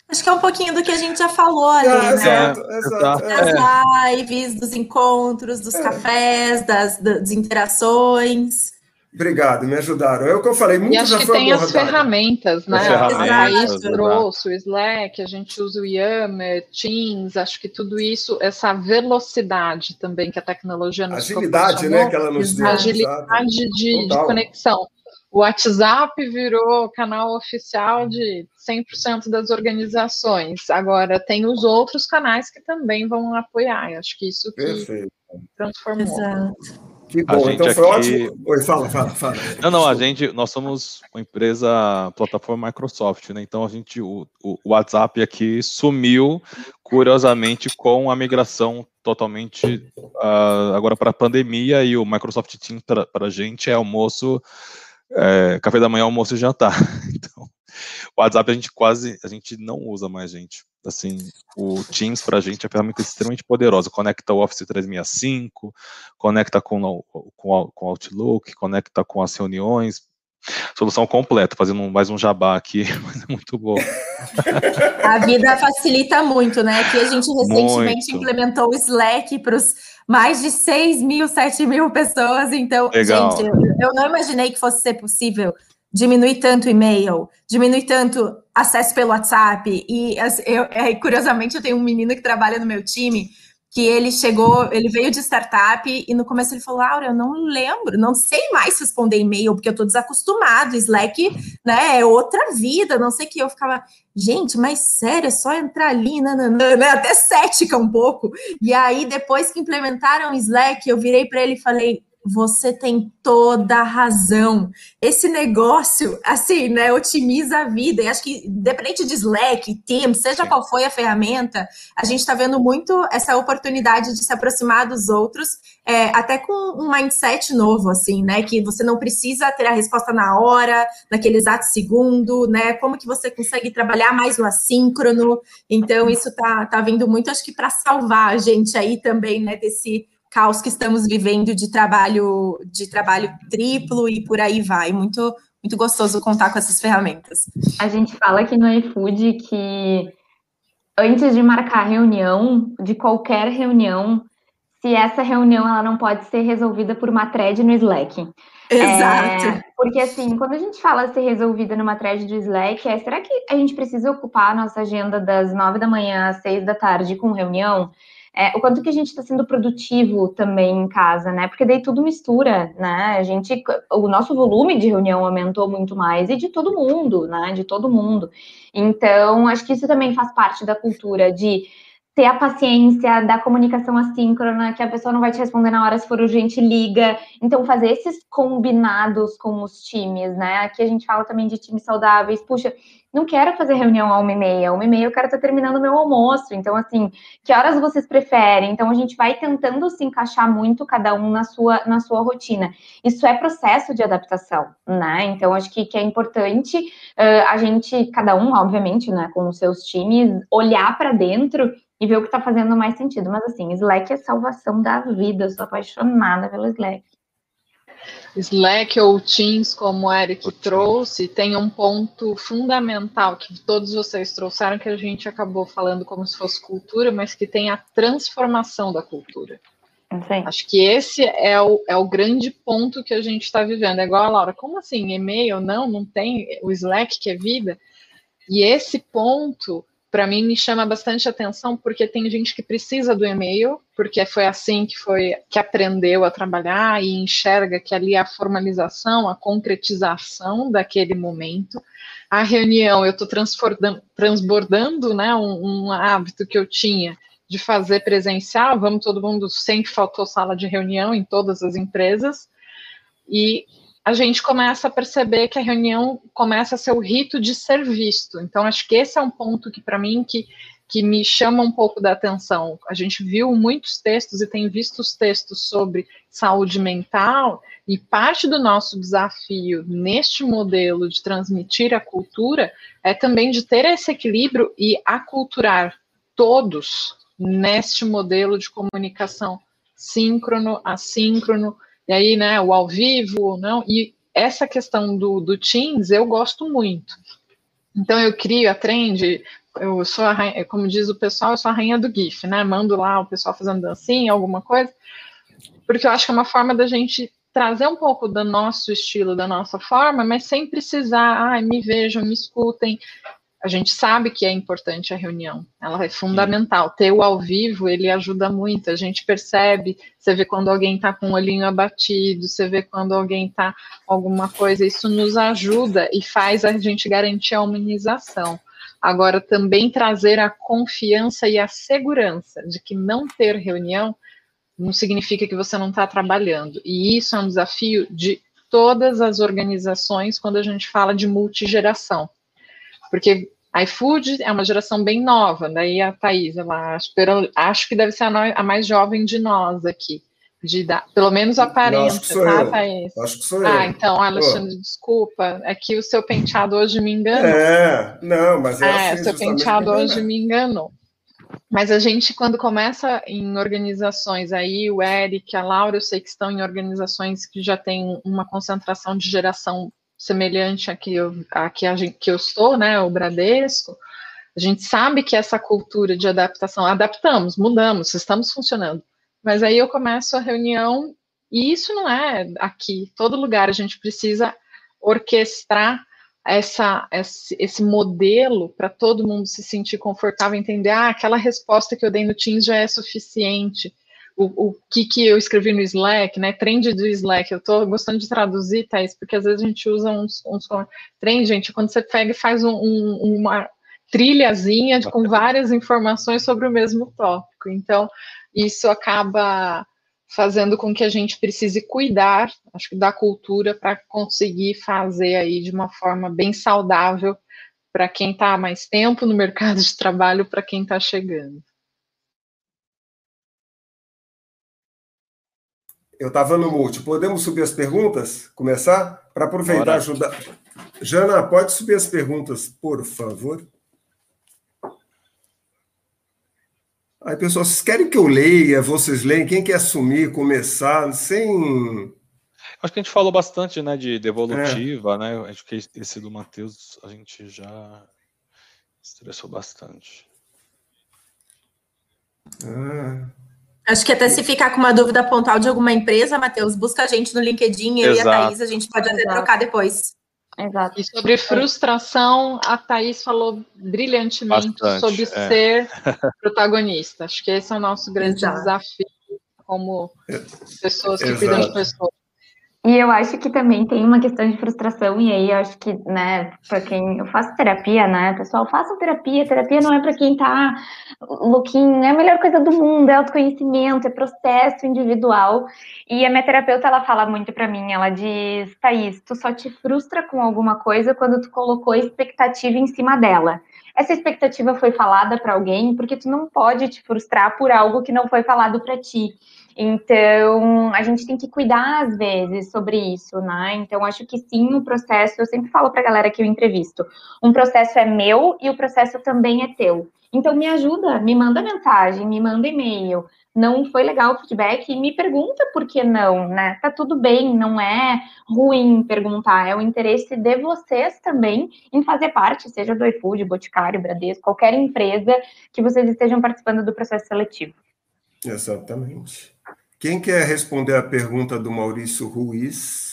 Acho que é um pouquinho do que a gente já falou ali, ah, né? Exato, exato. Das é. lives, dos encontros, dos é. cafés, das, das interações. Obrigado, me ajudaram. É o que eu falei, muito e acho já que foi tem as ferramentas, né? As ferramentas, o trouxe o Slack, a gente usa o Yammer, Teams, acho que tudo isso, essa velocidade também que a tecnologia nos Agilidade, né, que ela nos deu. Agilidade de, de, conexão. O WhatsApp virou canal oficial de 100% das organizações. Agora, tem os outros canais que também vão apoiar. Eu acho que isso que Perfeito. transformou. Exato. Que bom, então foi aqui... ótimo. Oi, fala, fala, fala. Não, não, a gente, nós somos uma empresa, plataforma Microsoft, né? Então a gente, o, o WhatsApp aqui sumiu, curiosamente, com a migração totalmente uh, agora para a pandemia e o Microsoft Teams para a gente é almoço, é, café da manhã, almoço e jantar. Então, o WhatsApp a gente quase, a gente não usa mais, gente. Assim, o Teams para a gente é uma ferramenta extremamente poderosa. Conecta o Office 365, conecta com, com, com o Outlook, conecta com as reuniões. Solução completa, fazendo mais um jabá aqui, mas é muito bom. A vida facilita muito, né? Aqui a gente recentemente muito. implementou o Slack para os mais de 6 mil, 7 mil pessoas. Então, Legal. gente, eu, eu não imaginei que fosse ser possível diminuir tanto o e-mail, diminuir tanto acesso pelo WhatsApp. E eu, curiosamente, eu tenho um menino que trabalha no meu time que ele chegou, ele veio de startup e no começo ele falou, Laura, eu não lembro, não sei mais responder e-mail, porque eu tô desacostumado, Slack, né, é outra vida, não sei o que, eu ficava, gente, mas sério, é só entrar ali, nananã, né, até cética um pouco, e aí depois que implementaram o Slack, eu virei para ele e falei, você tem toda a razão. Esse negócio, assim, né, otimiza a vida. E acho que, independente de Slack, Teams, seja Sim. qual foi a ferramenta, a gente está vendo muito essa oportunidade de se aproximar dos outros, é, até com um mindset novo, assim, né, que você não precisa ter a resposta na hora, naquele exato segundo, né, como que você consegue trabalhar mais no assíncrono. Então, isso tá, tá vindo muito, acho que, para salvar a gente aí também, né, desse caos que estamos vivendo de trabalho de trabalho triplo e por aí vai. Muito muito gostoso contar com essas ferramentas. A gente fala aqui no iFood que antes de marcar reunião, de qualquer reunião, se essa reunião ela não pode ser resolvida por uma thread no Slack. Exato. É, porque assim, quando a gente fala ser resolvida numa thread do Slack, é será que a gente precisa ocupar a nossa agenda das nove da manhã às seis da tarde com reunião? É, o quanto que a gente está sendo produtivo também em casa, né? Porque daí tudo mistura, né? A gente, o nosso volume de reunião aumentou muito mais e de todo mundo, né? De todo mundo. Então, acho que isso também faz parte da cultura de ter a paciência da comunicação assíncrona, que a pessoa não vai te responder na hora se for urgente, liga. Então, fazer esses combinados com os times, né? Aqui a gente fala também de times saudáveis. Puxa, não quero fazer reunião a uma e meia, uma e meia eu quero estar terminando o meu almoço, então assim, que horas vocês preferem? Então a gente vai tentando se encaixar muito cada um na sua, na sua rotina. Isso é processo de adaptação, né? Então acho que, que é importante uh, a gente, cada um, obviamente, né, com os seus times, olhar para dentro e ver o que está fazendo mais sentido. Mas assim, Slack é salvação da vida, eu sou apaixonada pelo Slack. Slack ou Teams, como o Eric trouxe, tem um ponto fundamental que todos vocês trouxeram, que a gente acabou falando como se fosse cultura, mas que tem a transformação da cultura. Sim. Acho que esse é o, é o grande ponto que a gente está vivendo. É igual a Laura, como assim? E-mail? Não, não tem o Slack que é vida. E esse ponto para mim me chama bastante atenção porque tem gente que precisa do e-mail, porque foi assim que foi que aprendeu a trabalhar e enxerga que ali é a formalização, a concretização daquele momento. A reunião, eu estou transbordando né, um, um hábito que eu tinha de fazer presencial, vamos todo mundo, sempre faltou sala de reunião em todas as empresas, e a gente começa a perceber que a reunião começa a ser o rito de ser visto. Então, acho que esse é um ponto que, para mim, que, que me chama um pouco da atenção. A gente viu muitos textos e tem visto os textos sobre saúde mental, e parte do nosso desafio neste modelo de transmitir a cultura é também de ter esse equilíbrio e aculturar todos neste modelo de comunicação síncrono, assíncrono, e aí, né, o ao vivo, não, e essa questão do, do Teams eu gosto muito. Então eu crio a trend, eu sou a rainha, como diz o pessoal, eu sou a rainha do GIF, né? Mando lá o pessoal fazendo dancinha, alguma coisa, porque eu acho que é uma forma da gente trazer um pouco do nosso estilo, da nossa forma, mas sem precisar, ai, me vejam, me escutem, a gente sabe que é importante a reunião, ela é fundamental. Ter o ao vivo, ele ajuda muito, a gente percebe, você vê quando alguém está com o olhinho abatido, você vê quando alguém está com alguma coisa, isso nos ajuda e faz a gente garantir a humanização. Agora, também trazer a confiança e a segurança de que não ter reunião não significa que você não está trabalhando. E isso é um desafio de todas as organizações quando a gente fala de multigeração porque iFood é uma geração bem nova, daí a Thaís, ela, acho que deve ser a, mais jovem de nós aqui. De dar, pelo menos aparenta, acho que sou tá, eu. Thaís? Acho que sou ah, eu. então, Alexandre, Pô. desculpa, é que o seu penteado hoje me enganou. É, não, mas é, é assim, seu penteado hoje me enganou. Mas a gente, quando começa em organizações, aí o Eric, a Laura, eu sei que estão em organizações que já tem uma concentração de geração semelhante a que eu, que, a gente, que eu estou, né, o Bradesco, a gente sabe que essa cultura de adaptação, adaptamos, mudamos, estamos funcionando. Mas aí eu começo a reunião, e isso não é aqui, todo lugar a gente precisa orquestrar essa, esse, esse modelo para todo mundo se sentir confortável, entender, ah, aquela resposta que eu dei no Teams já é suficiente. O, o que, que eu escrevi no Slack, né? Trend do Slack. Eu estou gostando de traduzir, Thais, porque às vezes a gente usa uns, uns trend, gente, quando você pega e faz um, um, uma trilhazinha com várias informações sobre o mesmo tópico. Então, isso acaba fazendo com que a gente precise cuidar, acho que da cultura para conseguir fazer aí de uma forma bem saudável para quem está há mais tempo no mercado de trabalho, para quem está chegando. Eu estava no multi. Podemos subir as perguntas? Começar? Para aproveitar e ajudar. Jana, pode subir as perguntas, por favor? Aí, pessoal, vocês querem que eu leia? Vocês leem? Quem quer assumir, começar, sem. Acho que a gente falou bastante, né, de devolutiva, é. né? Acho que esse do Matheus a gente já estressou bastante. Ah. Acho que até se ficar com uma dúvida pontual de alguma empresa, Matheus, busca a gente no LinkedIn, eu Exato. e a Thaís, a gente pode até trocar depois. Exato. E sobre frustração, a Thaís falou brilhantemente Bastante, sobre é. ser protagonista. Acho que esse é o nosso grande Exato. desafio como pessoas que Exato. cuidam de pessoas. E eu acho que também tem uma questão de frustração, e aí eu acho que, né, para quem eu faço terapia, né, pessoal, façam terapia, terapia não é para quem tá louquinho, é a melhor coisa do mundo, é autoconhecimento, é processo individual. E a minha terapeuta, ela fala muito para mim, ela diz, Thaís, tu só te frustra com alguma coisa quando tu colocou expectativa em cima dela. Essa expectativa foi falada para alguém, porque tu não pode te frustrar por algo que não foi falado para ti. Então, a gente tem que cuidar às vezes sobre isso, né? Então, acho que sim, o processo, eu sempre falo para a galera que eu entrevisto, um processo é meu e o processo também é teu. Então, me ajuda, me manda mensagem, me manda e-mail. Não foi legal o feedback, me pergunta por que não, né? Tá tudo bem, não é ruim perguntar, é o interesse de vocês também em fazer parte, seja do iFood, Boticário, Bradesco, qualquer empresa que vocês estejam participando do processo seletivo. Exatamente. Quem quer responder a pergunta do Maurício Ruiz?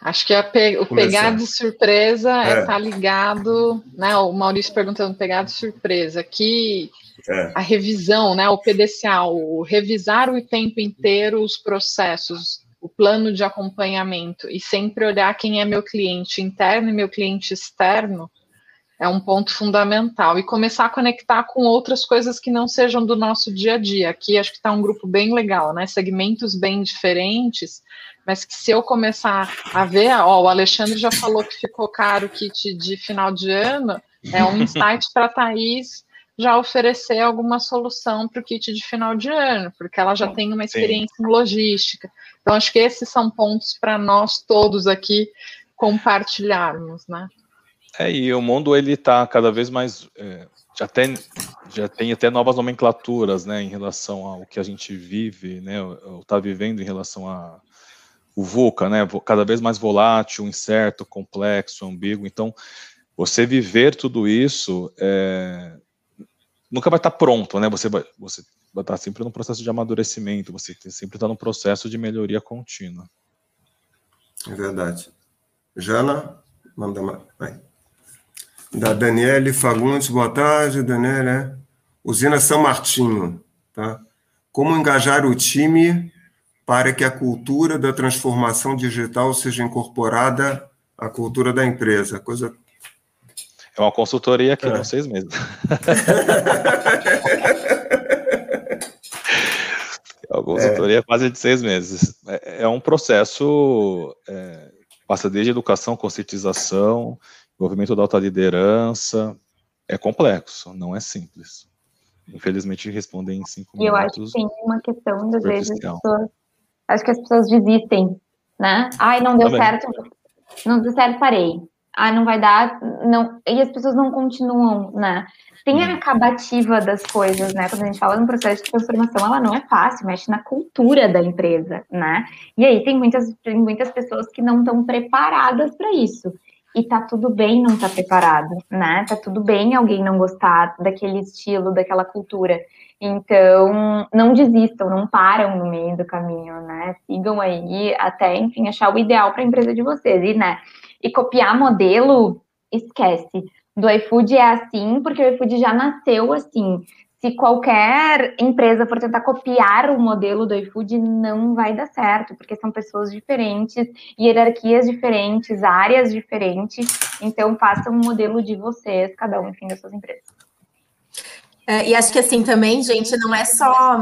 Acho que pe o pegar de surpresa é estar é ligado, né? O Maurício perguntando pegar de surpresa, que é. a revisão, né? O PDCA, o revisar o tempo inteiro os processos, o plano de acompanhamento e sempre olhar quem é meu cliente interno e meu cliente externo é um ponto fundamental. E começar a conectar com outras coisas que não sejam do nosso dia a dia. Aqui acho que está um grupo bem legal, né? Segmentos bem diferentes, mas que se eu começar a ver, ó, o Alexandre já falou que ficou caro o kit de final de ano, é um insight para a Thaís já oferecer alguma solução para o kit de final de ano, porque ela já tem uma experiência Sim. em logística. Então, acho que esses são pontos para nós todos aqui compartilharmos, né? É, e o mundo ele está cada vez mais é, já tem já tem até novas nomenclaturas, né, em relação ao que a gente vive, né, ou está vivendo em relação a o VUCA, né, cada vez mais volátil, incerto, complexo, ambíguo. Então, você viver tudo isso é, nunca vai estar tá pronto, né? Você vai você vai estar tá sempre no processo de amadurecimento, você sempre está no processo de melhoria contínua. É verdade. Jana, manda mais da Daniele Fagundes. Boa tarde, Daniele. Usina São Martinho. Tá? Como engajar o time para que a cultura da transformação digital seja incorporada à cultura da empresa? Coisa... É uma consultoria aqui, é. não seis meses. é uma consultoria é. quase de seis meses. É, é um processo, é, passa desde educação, conscientização, Movimento da alta liderança é complexo, não é simples. Infelizmente, responder em cinco minutos. Eu acho que tem uma questão, das vezes, pessoas, acho que as pessoas desistem, né? Ai, não deu Também. certo, não deu certo, parei. Ai, não vai dar, não. E as pessoas não continuam, né? Tem a uhum. acabativa das coisas, né? Quando a gente fala no processo de transformação, ela não é fácil, mexe na cultura da empresa, né? E aí tem muitas, tem muitas pessoas que não estão preparadas para isso e tá tudo bem não estar tá preparado, né? Tá tudo bem alguém não gostar daquele estilo, daquela cultura. Então, não desistam, não param no meio do caminho, né? Sigam aí até, enfim, achar o ideal para a empresa de vocês. E, né? E copiar modelo esquece. Do iFood é assim, porque o iFood já nasceu assim. Se qualquer empresa for tentar copiar o modelo do iFood, não vai dar certo, porque são pessoas diferentes, hierarquias diferentes, áreas diferentes. Então, façam um modelo de vocês, cada um, enfim, das suas empresas. É, e acho que assim também, gente, não é só.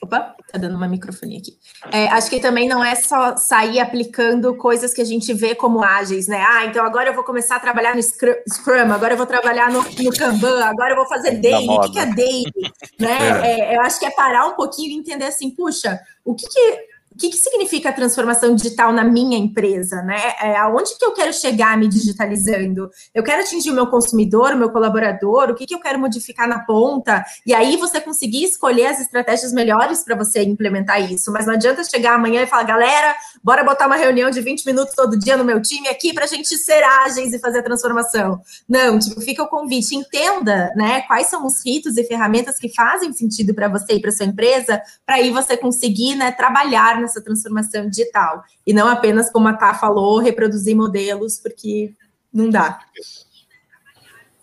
Opa, tá dando uma microfonia aqui. É, acho que também não é só sair aplicando coisas que a gente vê como ágeis, né? Ah, então agora eu vou começar a trabalhar no Scrum, agora eu vou trabalhar no, no Kanban, agora eu vou fazer daily. O que, que é daily? né? É. é. eu acho que é parar um pouquinho e entender assim, puxa, o que, que que, que significa transformação digital na minha empresa, né? É, aonde que eu quero chegar me digitalizando? Eu quero atingir o meu consumidor, o meu colaborador, o que, que eu quero modificar na ponta? E aí você conseguir escolher as estratégias melhores para você implementar isso. Mas não adianta chegar amanhã e falar, galera, bora botar uma reunião de 20 minutos todo dia no meu time aqui para a gente ser ágeis e fazer a transformação. Não, tipo, fica o convite, entenda, né? Quais são os ritos e ferramentas que fazem sentido para você e para sua empresa, para aí você conseguir, né, trabalhar nessa transformação digital. E não apenas, como a Tá falou, reproduzir modelos, porque não dá.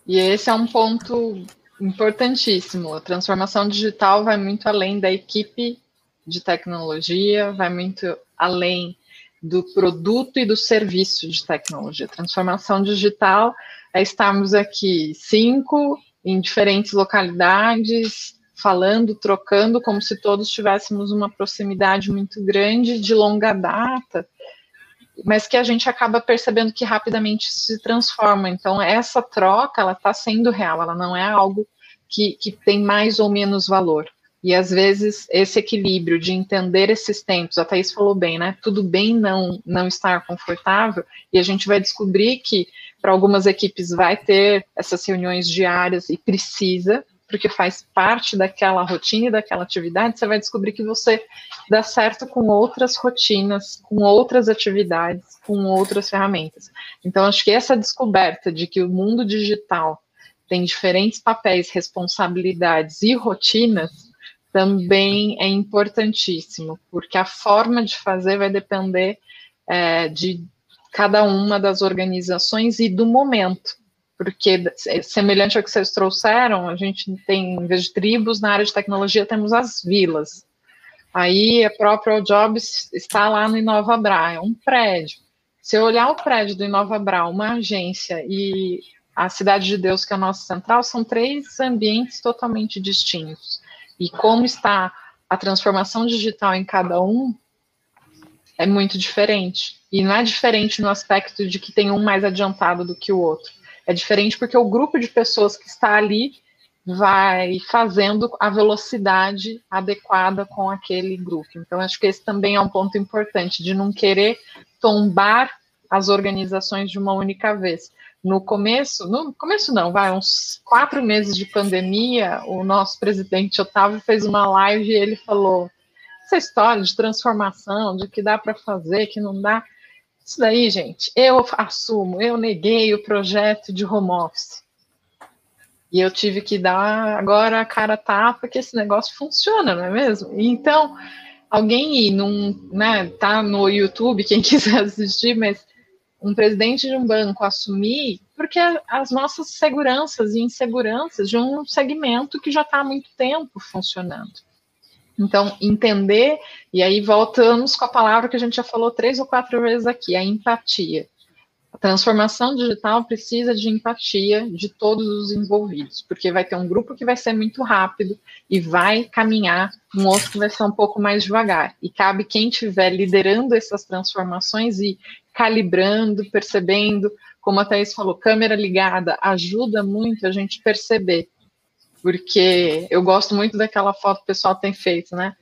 E esse é um ponto importantíssimo. A transformação digital vai muito além da equipe de tecnologia, vai muito além do produto e do serviço de tecnologia. Transformação digital é estarmos aqui cinco em diferentes localidades, falando, trocando, como se todos tivéssemos uma proximidade muito grande, de longa data, mas que a gente acaba percebendo que rapidamente se transforma. Então, essa troca, ela está sendo real, ela não é algo que, que tem mais ou menos valor. E às vezes esse equilíbrio de entender esses tempos, a Thaís falou bem, né? Tudo bem não, não estar confortável, e a gente vai descobrir que para algumas equipes vai ter essas reuniões diárias e precisa, porque faz parte daquela rotina e daquela atividade, você vai descobrir que você dá certo com outras rotinas, com outras atividades, com outras ferramentas. Então, acho que essa descoberta de que o mundo digital tem diferentes papéis, responsabilidades e rotinas também é importantíssimo, porque a forma de fazer vai depender é, de cada uma das organizações e do momento porque é semelhante ao que vocês trouxeram, a gente tem, em vez de tribos, na área de tecnologia temos as vilas. Aí a própria Jobs está lá no Inova Bra, é um prédio. Se eu olhar o prédio do Inova Bra, uma agência, e a Cidade de Deus, que é a nossa central, são três ambientes totalmente distintos. E como está a transformação digital em cada um, é muito diferente. E não é diferente no aspecto de que tem um mais adiantado do que o outro é diferente porque o grupo de pessoas que está ali vai fazendo a velocidade adequada com aquele grupo. Então, acho que esse também é um ponto importante, de não querer tombar as organizações de uma única vez. No começo, no começo não, vai, uns quatro meses de pandemia, o nosso presidente Otávio fez uma live e ele falou essa história de transformação, de que dá para fazer, que não dá. Isso daí, gente, eu assumo, eu neguei o projeto de home office. E eu tive que dar agora a cara tapa que esse negócio funciona, não é mesmo? Então, alguém ir num, né, tá no YouTube, quem quiser assistir, mas um presidente de um banco assumir, porque as nossas seguranças e inseguranças de um segmento que já está há muito tempo funcionando. Então, entender, e aí voltamos com a palavra que a gente já falou três ou quatro vezes aqui, a empatia. A transformação digital precisa de empatia de todos os envolvidos, porque vai ter um grupo que vai ser muito rápido e vai caminhar, um outro que vai ser um pouco mais devagar. E cabe quem estiver liderando essas transformações e calibrando, percebendo, como a Thaís falou, câmera ligada ajuda muito a gente perceber porque eu gosto muito daquela foto que o pessoal tem feito, né?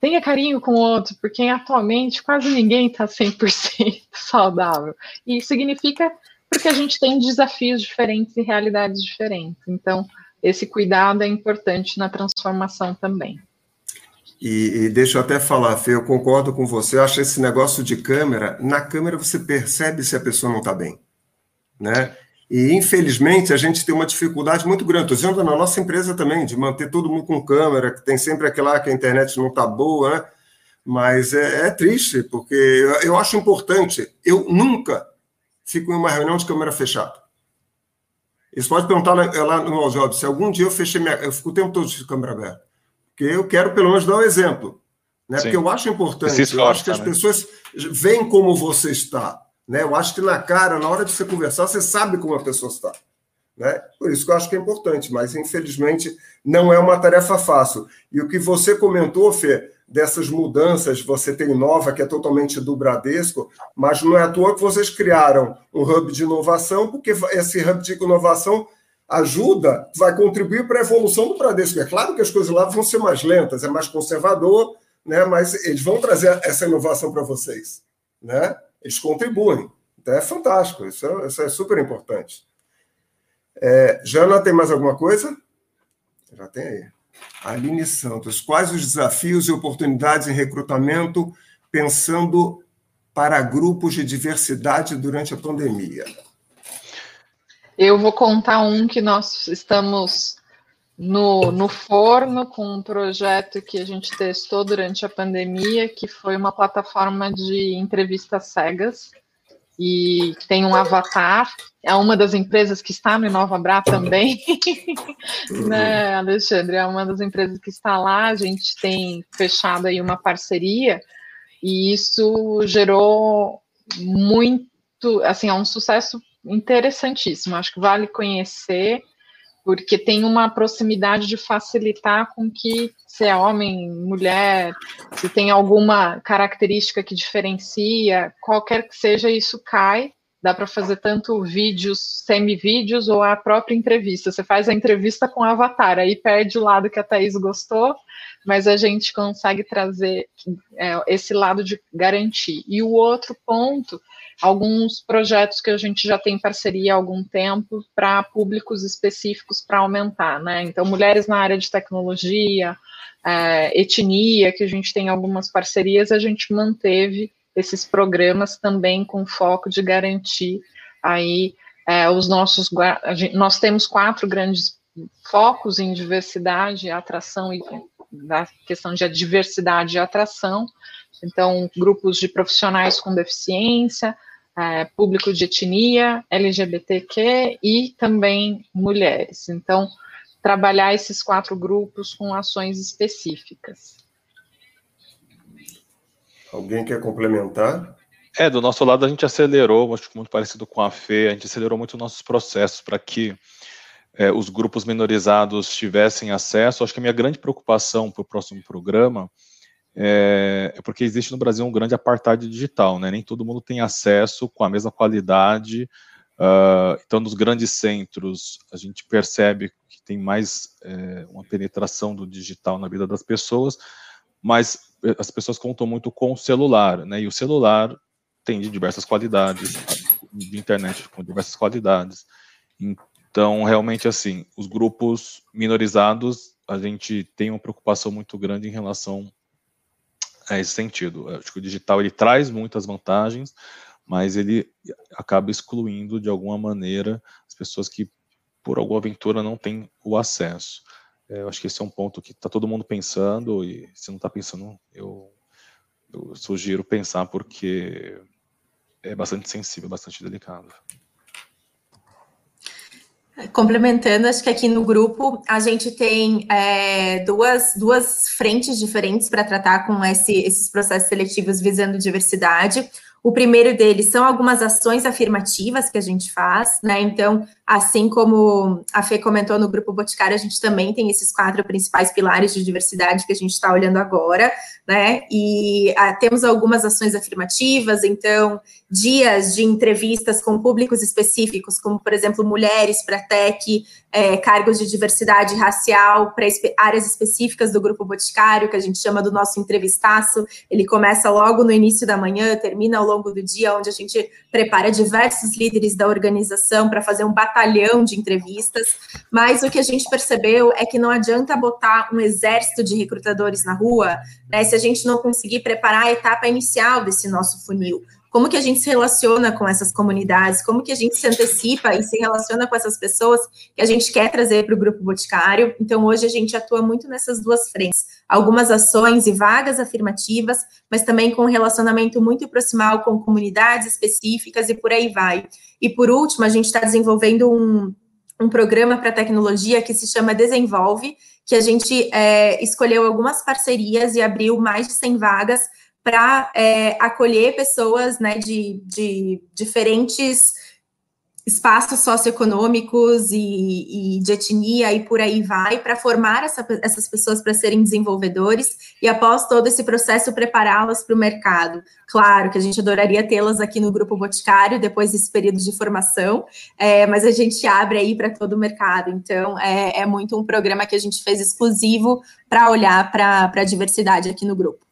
Tenha carinho com o outro, porque atualmente quase ninguém está 100% saudável. E significa porque a gente tem desafios diferentes e realidades diferentes. Então, esse cuidado é importante na transformação também. E, e, deixa eu até falar, Fê, eu concordo com você. Eu acho esse negócio de câmera, na câmera você percebe se a pessoa não está bem, né? E, infelizmente, a gente tem uma dificuldade muito grande. Estou dizendo na nossa empresa também, de manter todo mundo com câmera, que tem sempre aquela que a internet não está boa, né? Mas é, é, triste, porque eu, eu acho importante. Eu nunca fico em uma reunião de câmera fechada. Eles podem perguntar lá, no All Jobs, se algum dia eu fechei minha. Eu fico o tempo todo de câmera aberta. Porque eu quero, pelo menos, dar um exemplo. Né? Porque eu acho importante. Esforça, eu acho que as né? pessoas veem como você está. Né? Eu acho que na cara, na hora de você conversar, você sabe como a pessoa está. Né? Por isso que eu acho que é importante, mas infelizmente não é uma tarefa fácil. E o que você comentou, Fê, dessas mudanças, você tem Nova, que é totalmente do Bradesco, mas não é à toa que vocês criaram um hub de inovação, porque esse hub de inovação ajuda, vai contribuir para a evolução do Bradesco. É claro que as coisas lá vão ser mais lentas, é mais conservador, né? mas eles vão trazer essa inovação para vocês. Né? Eles contribuem. Então é fantástico, isso é, isso é super importante. É, Jana, tem mais alguma coisa? Já tem aí. Aline Santos, quais os desafios e oportunidades em recrutamento pensando para grupos de diversidade durante a pandemia? Eu vou contar um que nós estamos no, no forno com um projeto que a gente testou durante a pandemia, que foi uma plataforma de entrevistas cegas e tem um avatar. É uma das empresas que está no Inovabra também, né, Alexandre? É uma das empresas que está lá. A gente tem fechado aí uma parceria e isso gerou muito, assim, é um sucesso interessantíssimo. Acho que vale conhecer porque tem uma proximidade de facilitar com que se é homem, mulher, se tem alguma característica que diferencia, qualquer que seja, isso cai. Dá para fazer tanto vídeos, semi-vídeos ou a própria entrevista. Você faz a entrevista com o avatar, aí perde o lado que a Thaís gostou, mas a gente consegue trazer é, esse lado de garantir. E o outro ponto alguns projetos que a gente já tem parceria há algum tempo para públicos específicos para aumentar, né? Então, mulheres na área de tecnologia, é, etnia, que a gente tem algumas parcerias, a gente manteve esses programas também com foco de garantir aí é, os nossos. Gente, nós temos quatro grandes focos em diversidade, atração e da questão de diversidade e atração. Então, grupos de profissionais com deficiência, é, público de etnia, LGBTQ e também mulheres. Então, trabalhar esses quatro grupos com ações específicas. Alguém quer complementar? É, do nosso lado a gente acelerou, acho que muito parecido com a FE, a gente acelerou muito nossos processos para que é, os grupos minorizados tivessem acesso. Acho que a minha grande preocupação para o próximo programa é, é, porque existe no Brasil um grande apartheid digital, né? Nem todo mundo tem acesso com a mesma qualidade. Uh, então, nos grandes centros, a gente percebe que tem mais é, uma penetração do digital na vida das pessoas, mas eh, as pessoas contam muito com o celular, né? E o celular tem de diversas qualidades, de internet com diversas qualidades. Então, realmente, assim, os grupos minorizados, a gente tem uma preocupação muito grande em relação é esse sentido. Eu acho que o digital ele traz muitas vantagens, mas ele acaba excluindo de alguma maneira as pessoas que por alguma aventura não têm o acesso. É, eu acho que esse é um ponto que está todo mundo pensando e se não está pensando, eu, eu sugiro pensar porque é bastante sensível, bastante delicado. Complementando, acho que aqui no grupo a gente tem é, duas, duas frentes diferentes para tratar com esse, esses processos seletivos visando diversidade. O primeiro deles são algumas ações afirmativas que a gente faz, né? Então, assim como a Fê comentou no Grupo Boticário, a gente também tem esses quatro principais pilares de diversidade que a gente está olhando agora, né? E a, ah, temos algumas ações afirmativas, então, dias de entrevistas com públicos específicos, como, por exemplo, mulheres para tech, é, cargos de diversidade racial para áreas específicas do Grupo Boticário, que a gente chama do nosso entrevistaço. Ele começa logo no início da manhã, termina ao longo do dia, onde a gente prepara diversos líderes da organização para fazer um batalhão de entrevistas. Mas o que a gente percebeu é que não adianta botar um exército de recrutadores na rua, né, se a gente não conseguir preparar a etapa inicial desse nosso funil como que a gente se relaciona com essas comunidades, como que a gente se antecipa e se relaciona com essas pessoas que a gente quer trazer para o grupo boticário. Então, hoje a gente atua muito nessas duas frentes. Algumas ações e vagas afirmativas, mas também com um relacionamento muito proximal com comunidades específicas e por aí vai. E por último, a gente está desenvolvendo um, um programa para tecnologia que se chama Desenvolve, que a gente é, escolheu algumas parcerias e abriu mais de 100 vagas para é, acolher pessoas né, de, de diferentes espaços socioeconômicos e, e, de etnia e por aí vai, para formar essa, essas pessoas para serem desenvolvedores e, após todo esse processo, prepará-las para o mercado. Claro que a gente adoraria tê-las aqui no Grupo Boticário, depois desse período de formação, é, mas a gente abre aí para todo o mercado. Então, é, é, muito um programa que a gente fez exclusivo para olhar para a diversidade aqui no grupo.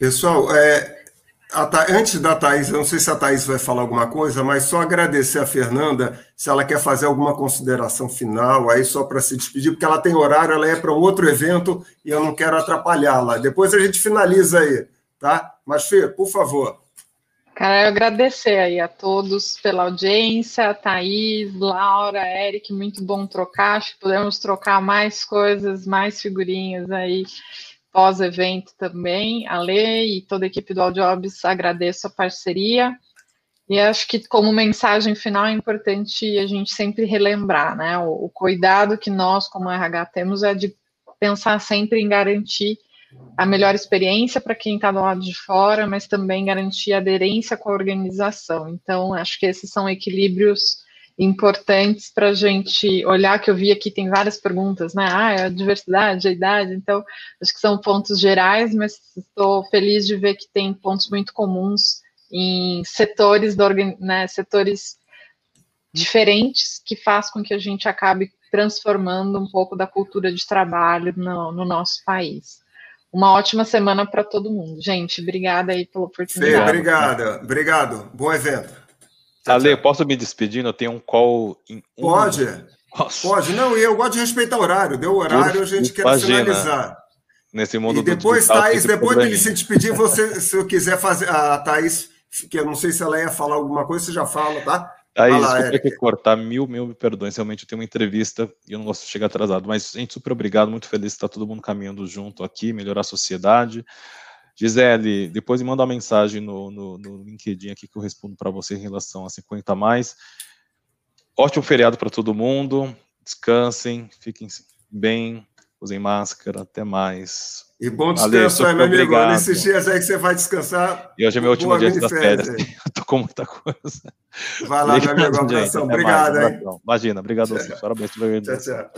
Pessoal, é, Tha... Antes da Thaís, eu não sei se a Thaís vai falar alguma coisa, mas só agradecer a Fernanda se ela quer fazer alguma consideração final aí, só para se despedir, porque ela tem horário, ela é para um outro evento e eu não quero atrapalhá-la. Depois a gente finaliza aí, tá? Mas, Fê, por favor. Cara, eu agradecer aí a todos pela audiência, Thaís, Laura, Eric, muito bom trocar. Acho que podemos trocar mais coisas, mais figurinhas aí pós-evento também, a Lei e toda a equipe do Jobs agradeço a parceria. E acho que, como mensagem final, é importante a gente sempre relembrar, né? O, o cuidado que nós, como RH, temos é de pensar sempre em garantir a melhor experiência para quem está do lado de fora, mas também garantir aderência com a organização. Então, acho que esses são equilíbrios importantes para a gente olhar, que eu vi aqui tem várias perguntas, né? Ah, é a diversidade, a idade, então acho que são pontos gerais, mas estou feliz de ver que tem pontos muito comuns em setores, do, né, setores diferentes que faz com que a gente acabe transformando um pouco da cultura de trabalho no, no nosso país. Uma ótima semana para todo mundo. Gente, obrigada aí pela oportunidade. Fê, obrigada. Obrigado. Bom evento. Ale, posso me despedir? Eu tenho um call. Em um... Pode. Nossa. Pode. Não, e eu gosto de respeitar o horário. Deu o horário, a gente quer finalizar. Nesse mundo e depois, do Thaís, depois de se despedir, você, se eu quiser fazer. A Thaís, que eu não sei se ela ia falar alguma coisa, você já fala, tá? Thaís, desculpa que cortar mil, mil perdões. Realmente eu tenho uma entrevista e eu não gosto de chegar atrasado. Mas, gente, super obrigado, muito feliz de estar todo mundo caminhando junto aqui, melhorar a sociedade. Gisele, depois me manda uma mensagem no, no, no LinkedIn aqui que eu respondo para você em relação a 50 mais. Ótimo feriado para todo mundo. Descansem, fiquem bem, usem máscara, até mais. E bom descanso aí, meu amigo. Obrigado. Nesses dias aí que você vai descansar. E hoje é meu último dia das férias. Eu tô com muita coisa. Vai lá, obrigado, meu amigo. Um abração. Obrigado, mais, hein? Imagina, obrigado a você. Parabéns Tchau, tchau.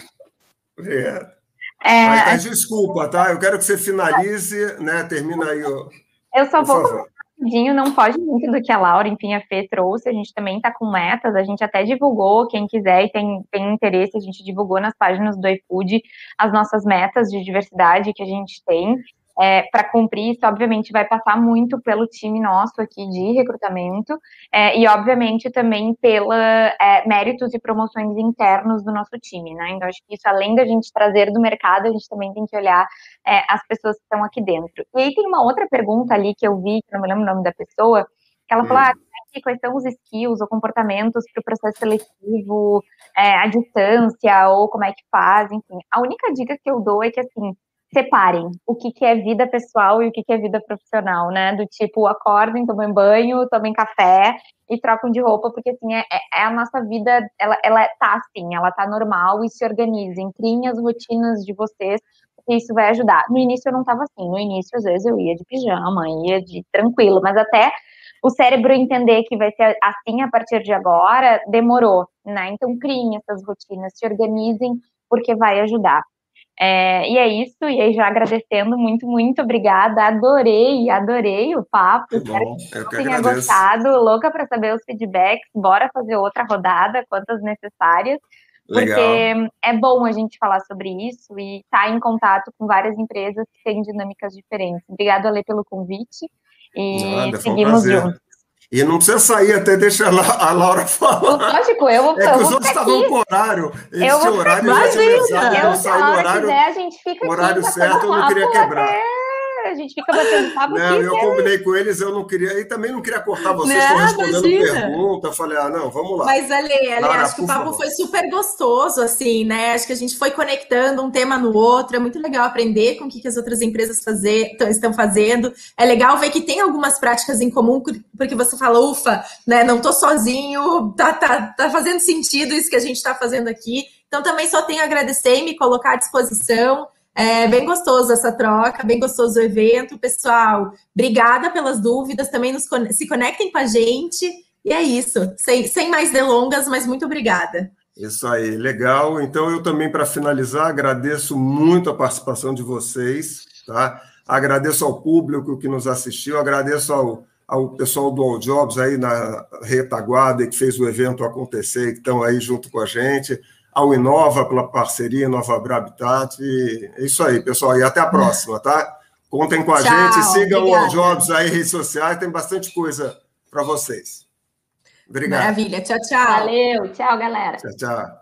Obrigado. É... Mas, desculpa, tá? Eu quero que você finalize, né? Termina aí. O... Eu só vou rapidinho, não pode muito do que a Laura, enfim, a Fê trouxe. A gente também está com metas, a gente até divulgou, quem quiser e tem, tem interesse, a gente divulgou nas páginas do iFood as nossas metas de diversidade que a gente tem é, para cumprir isso, obviamente, vai passar muito pelo time nosso aqui de recrutamento é, e, obviamente, também pela é, méritos e promoções internos do nosso time, né? Então, acho que isso, além da gente trazer do mercado, a gente também tem que olhar é, as pessoas que estão aqui dentro. E aí tem uma outra pergunta ali que eu vi, que não me lembro o nome da pessoa, que ela falou, ah, é quais são os skills ou comportamentos para o processo seletivo, é, à distância, ou como é que faz, enfim. A única dica que eu dou é que, assim, separem o que, que é vida pessoal e o que, que é vida profissional, né? Do tipo, acordem, tomem banho, tomem café e trocam de roupa, porque assim, é, é, é a nossa vida, ela, ela tá assim, ela tá normal e se organizem, criem as rotinas de vocês, porque isso vai ajudar. No início eu não tava assim, no início às vezes eu ia de pijama, ia de tranquilo, mas até o cérebro entender que vai ser assim a partir de agora, demorou, né? Então criem essas rotinas, se organizem, porque vai ajudar. É, e é isso, e aí já agradecendo muito, muito obrigada. Adorei, adorei o papo. Bom, Espero que, que tenha gostado. Louca para saber os feedbacks. Bora fazer outra rodada, quantas necessárias. Legal. Porque é bom a gente falar sobre isso e estar tá em contato com várias empresas que têm dinâmicas diferentes. Obrigada, Ale, pelo convite. E Nada, seguimos juntos. E não precisa sair até deixar a Laura falar. Lógico, eu vou É que os outros estavam com horário. Eles eu horário, já tinham eu, eu, no horário. Quiser, a gente fica horário certo, eu não queria quebrar. Até a gente fica batendo papo Não, aqui. eu combinei com eles, eu não queria, e também não queria cortar vocês, estão respondendo imagina. pergunta. Eu falei, ah, não, vamos lá. Mas, Ale, Ale Lara, acho que o papo favor. foi super gostoso, assim, né? Acho que a gente foi conectando um tema no outro. É muito legal aprender com o que, que as outras empresas fazer, estão fazendo. É legal ver que tem algumas práticas em comum, porque você fala, ufa, né? Não tô sozinho, tá, tá, tá fazendo sentido isso que a gente está fazendo aqui. Então, também só tenho a agradecer e me colocar à disposição. É bem gostoso essa troca, bem gostoso o evento. Pessoal, obrigada pelas dúvidas, também nos, se conectem com a gente. E é isso, sem, sem mais delongas, mas muito obrigada. Isso aí, legal. Então, eu também, para finalizar, agradeço muito a participação de vocês, tá? Agradeço ao público que nos assistiu, agradeço ao, ao pessoal do All Jobs aí na retaguarda que fez o evento acontecer, que estão aí junto com a gente ao Inova pela parceria, Nova Habitat. E é isso aí, pessoal. E até a próxima, tá? Contem com a Tchau, gente, sigam obrigada. o Jobs aí, redes sociais, tem bastante coisa para vocês. Obrigado. Maravilha. Tchau, tchau. Valeu. Tchau, galera. Tchau, tchau.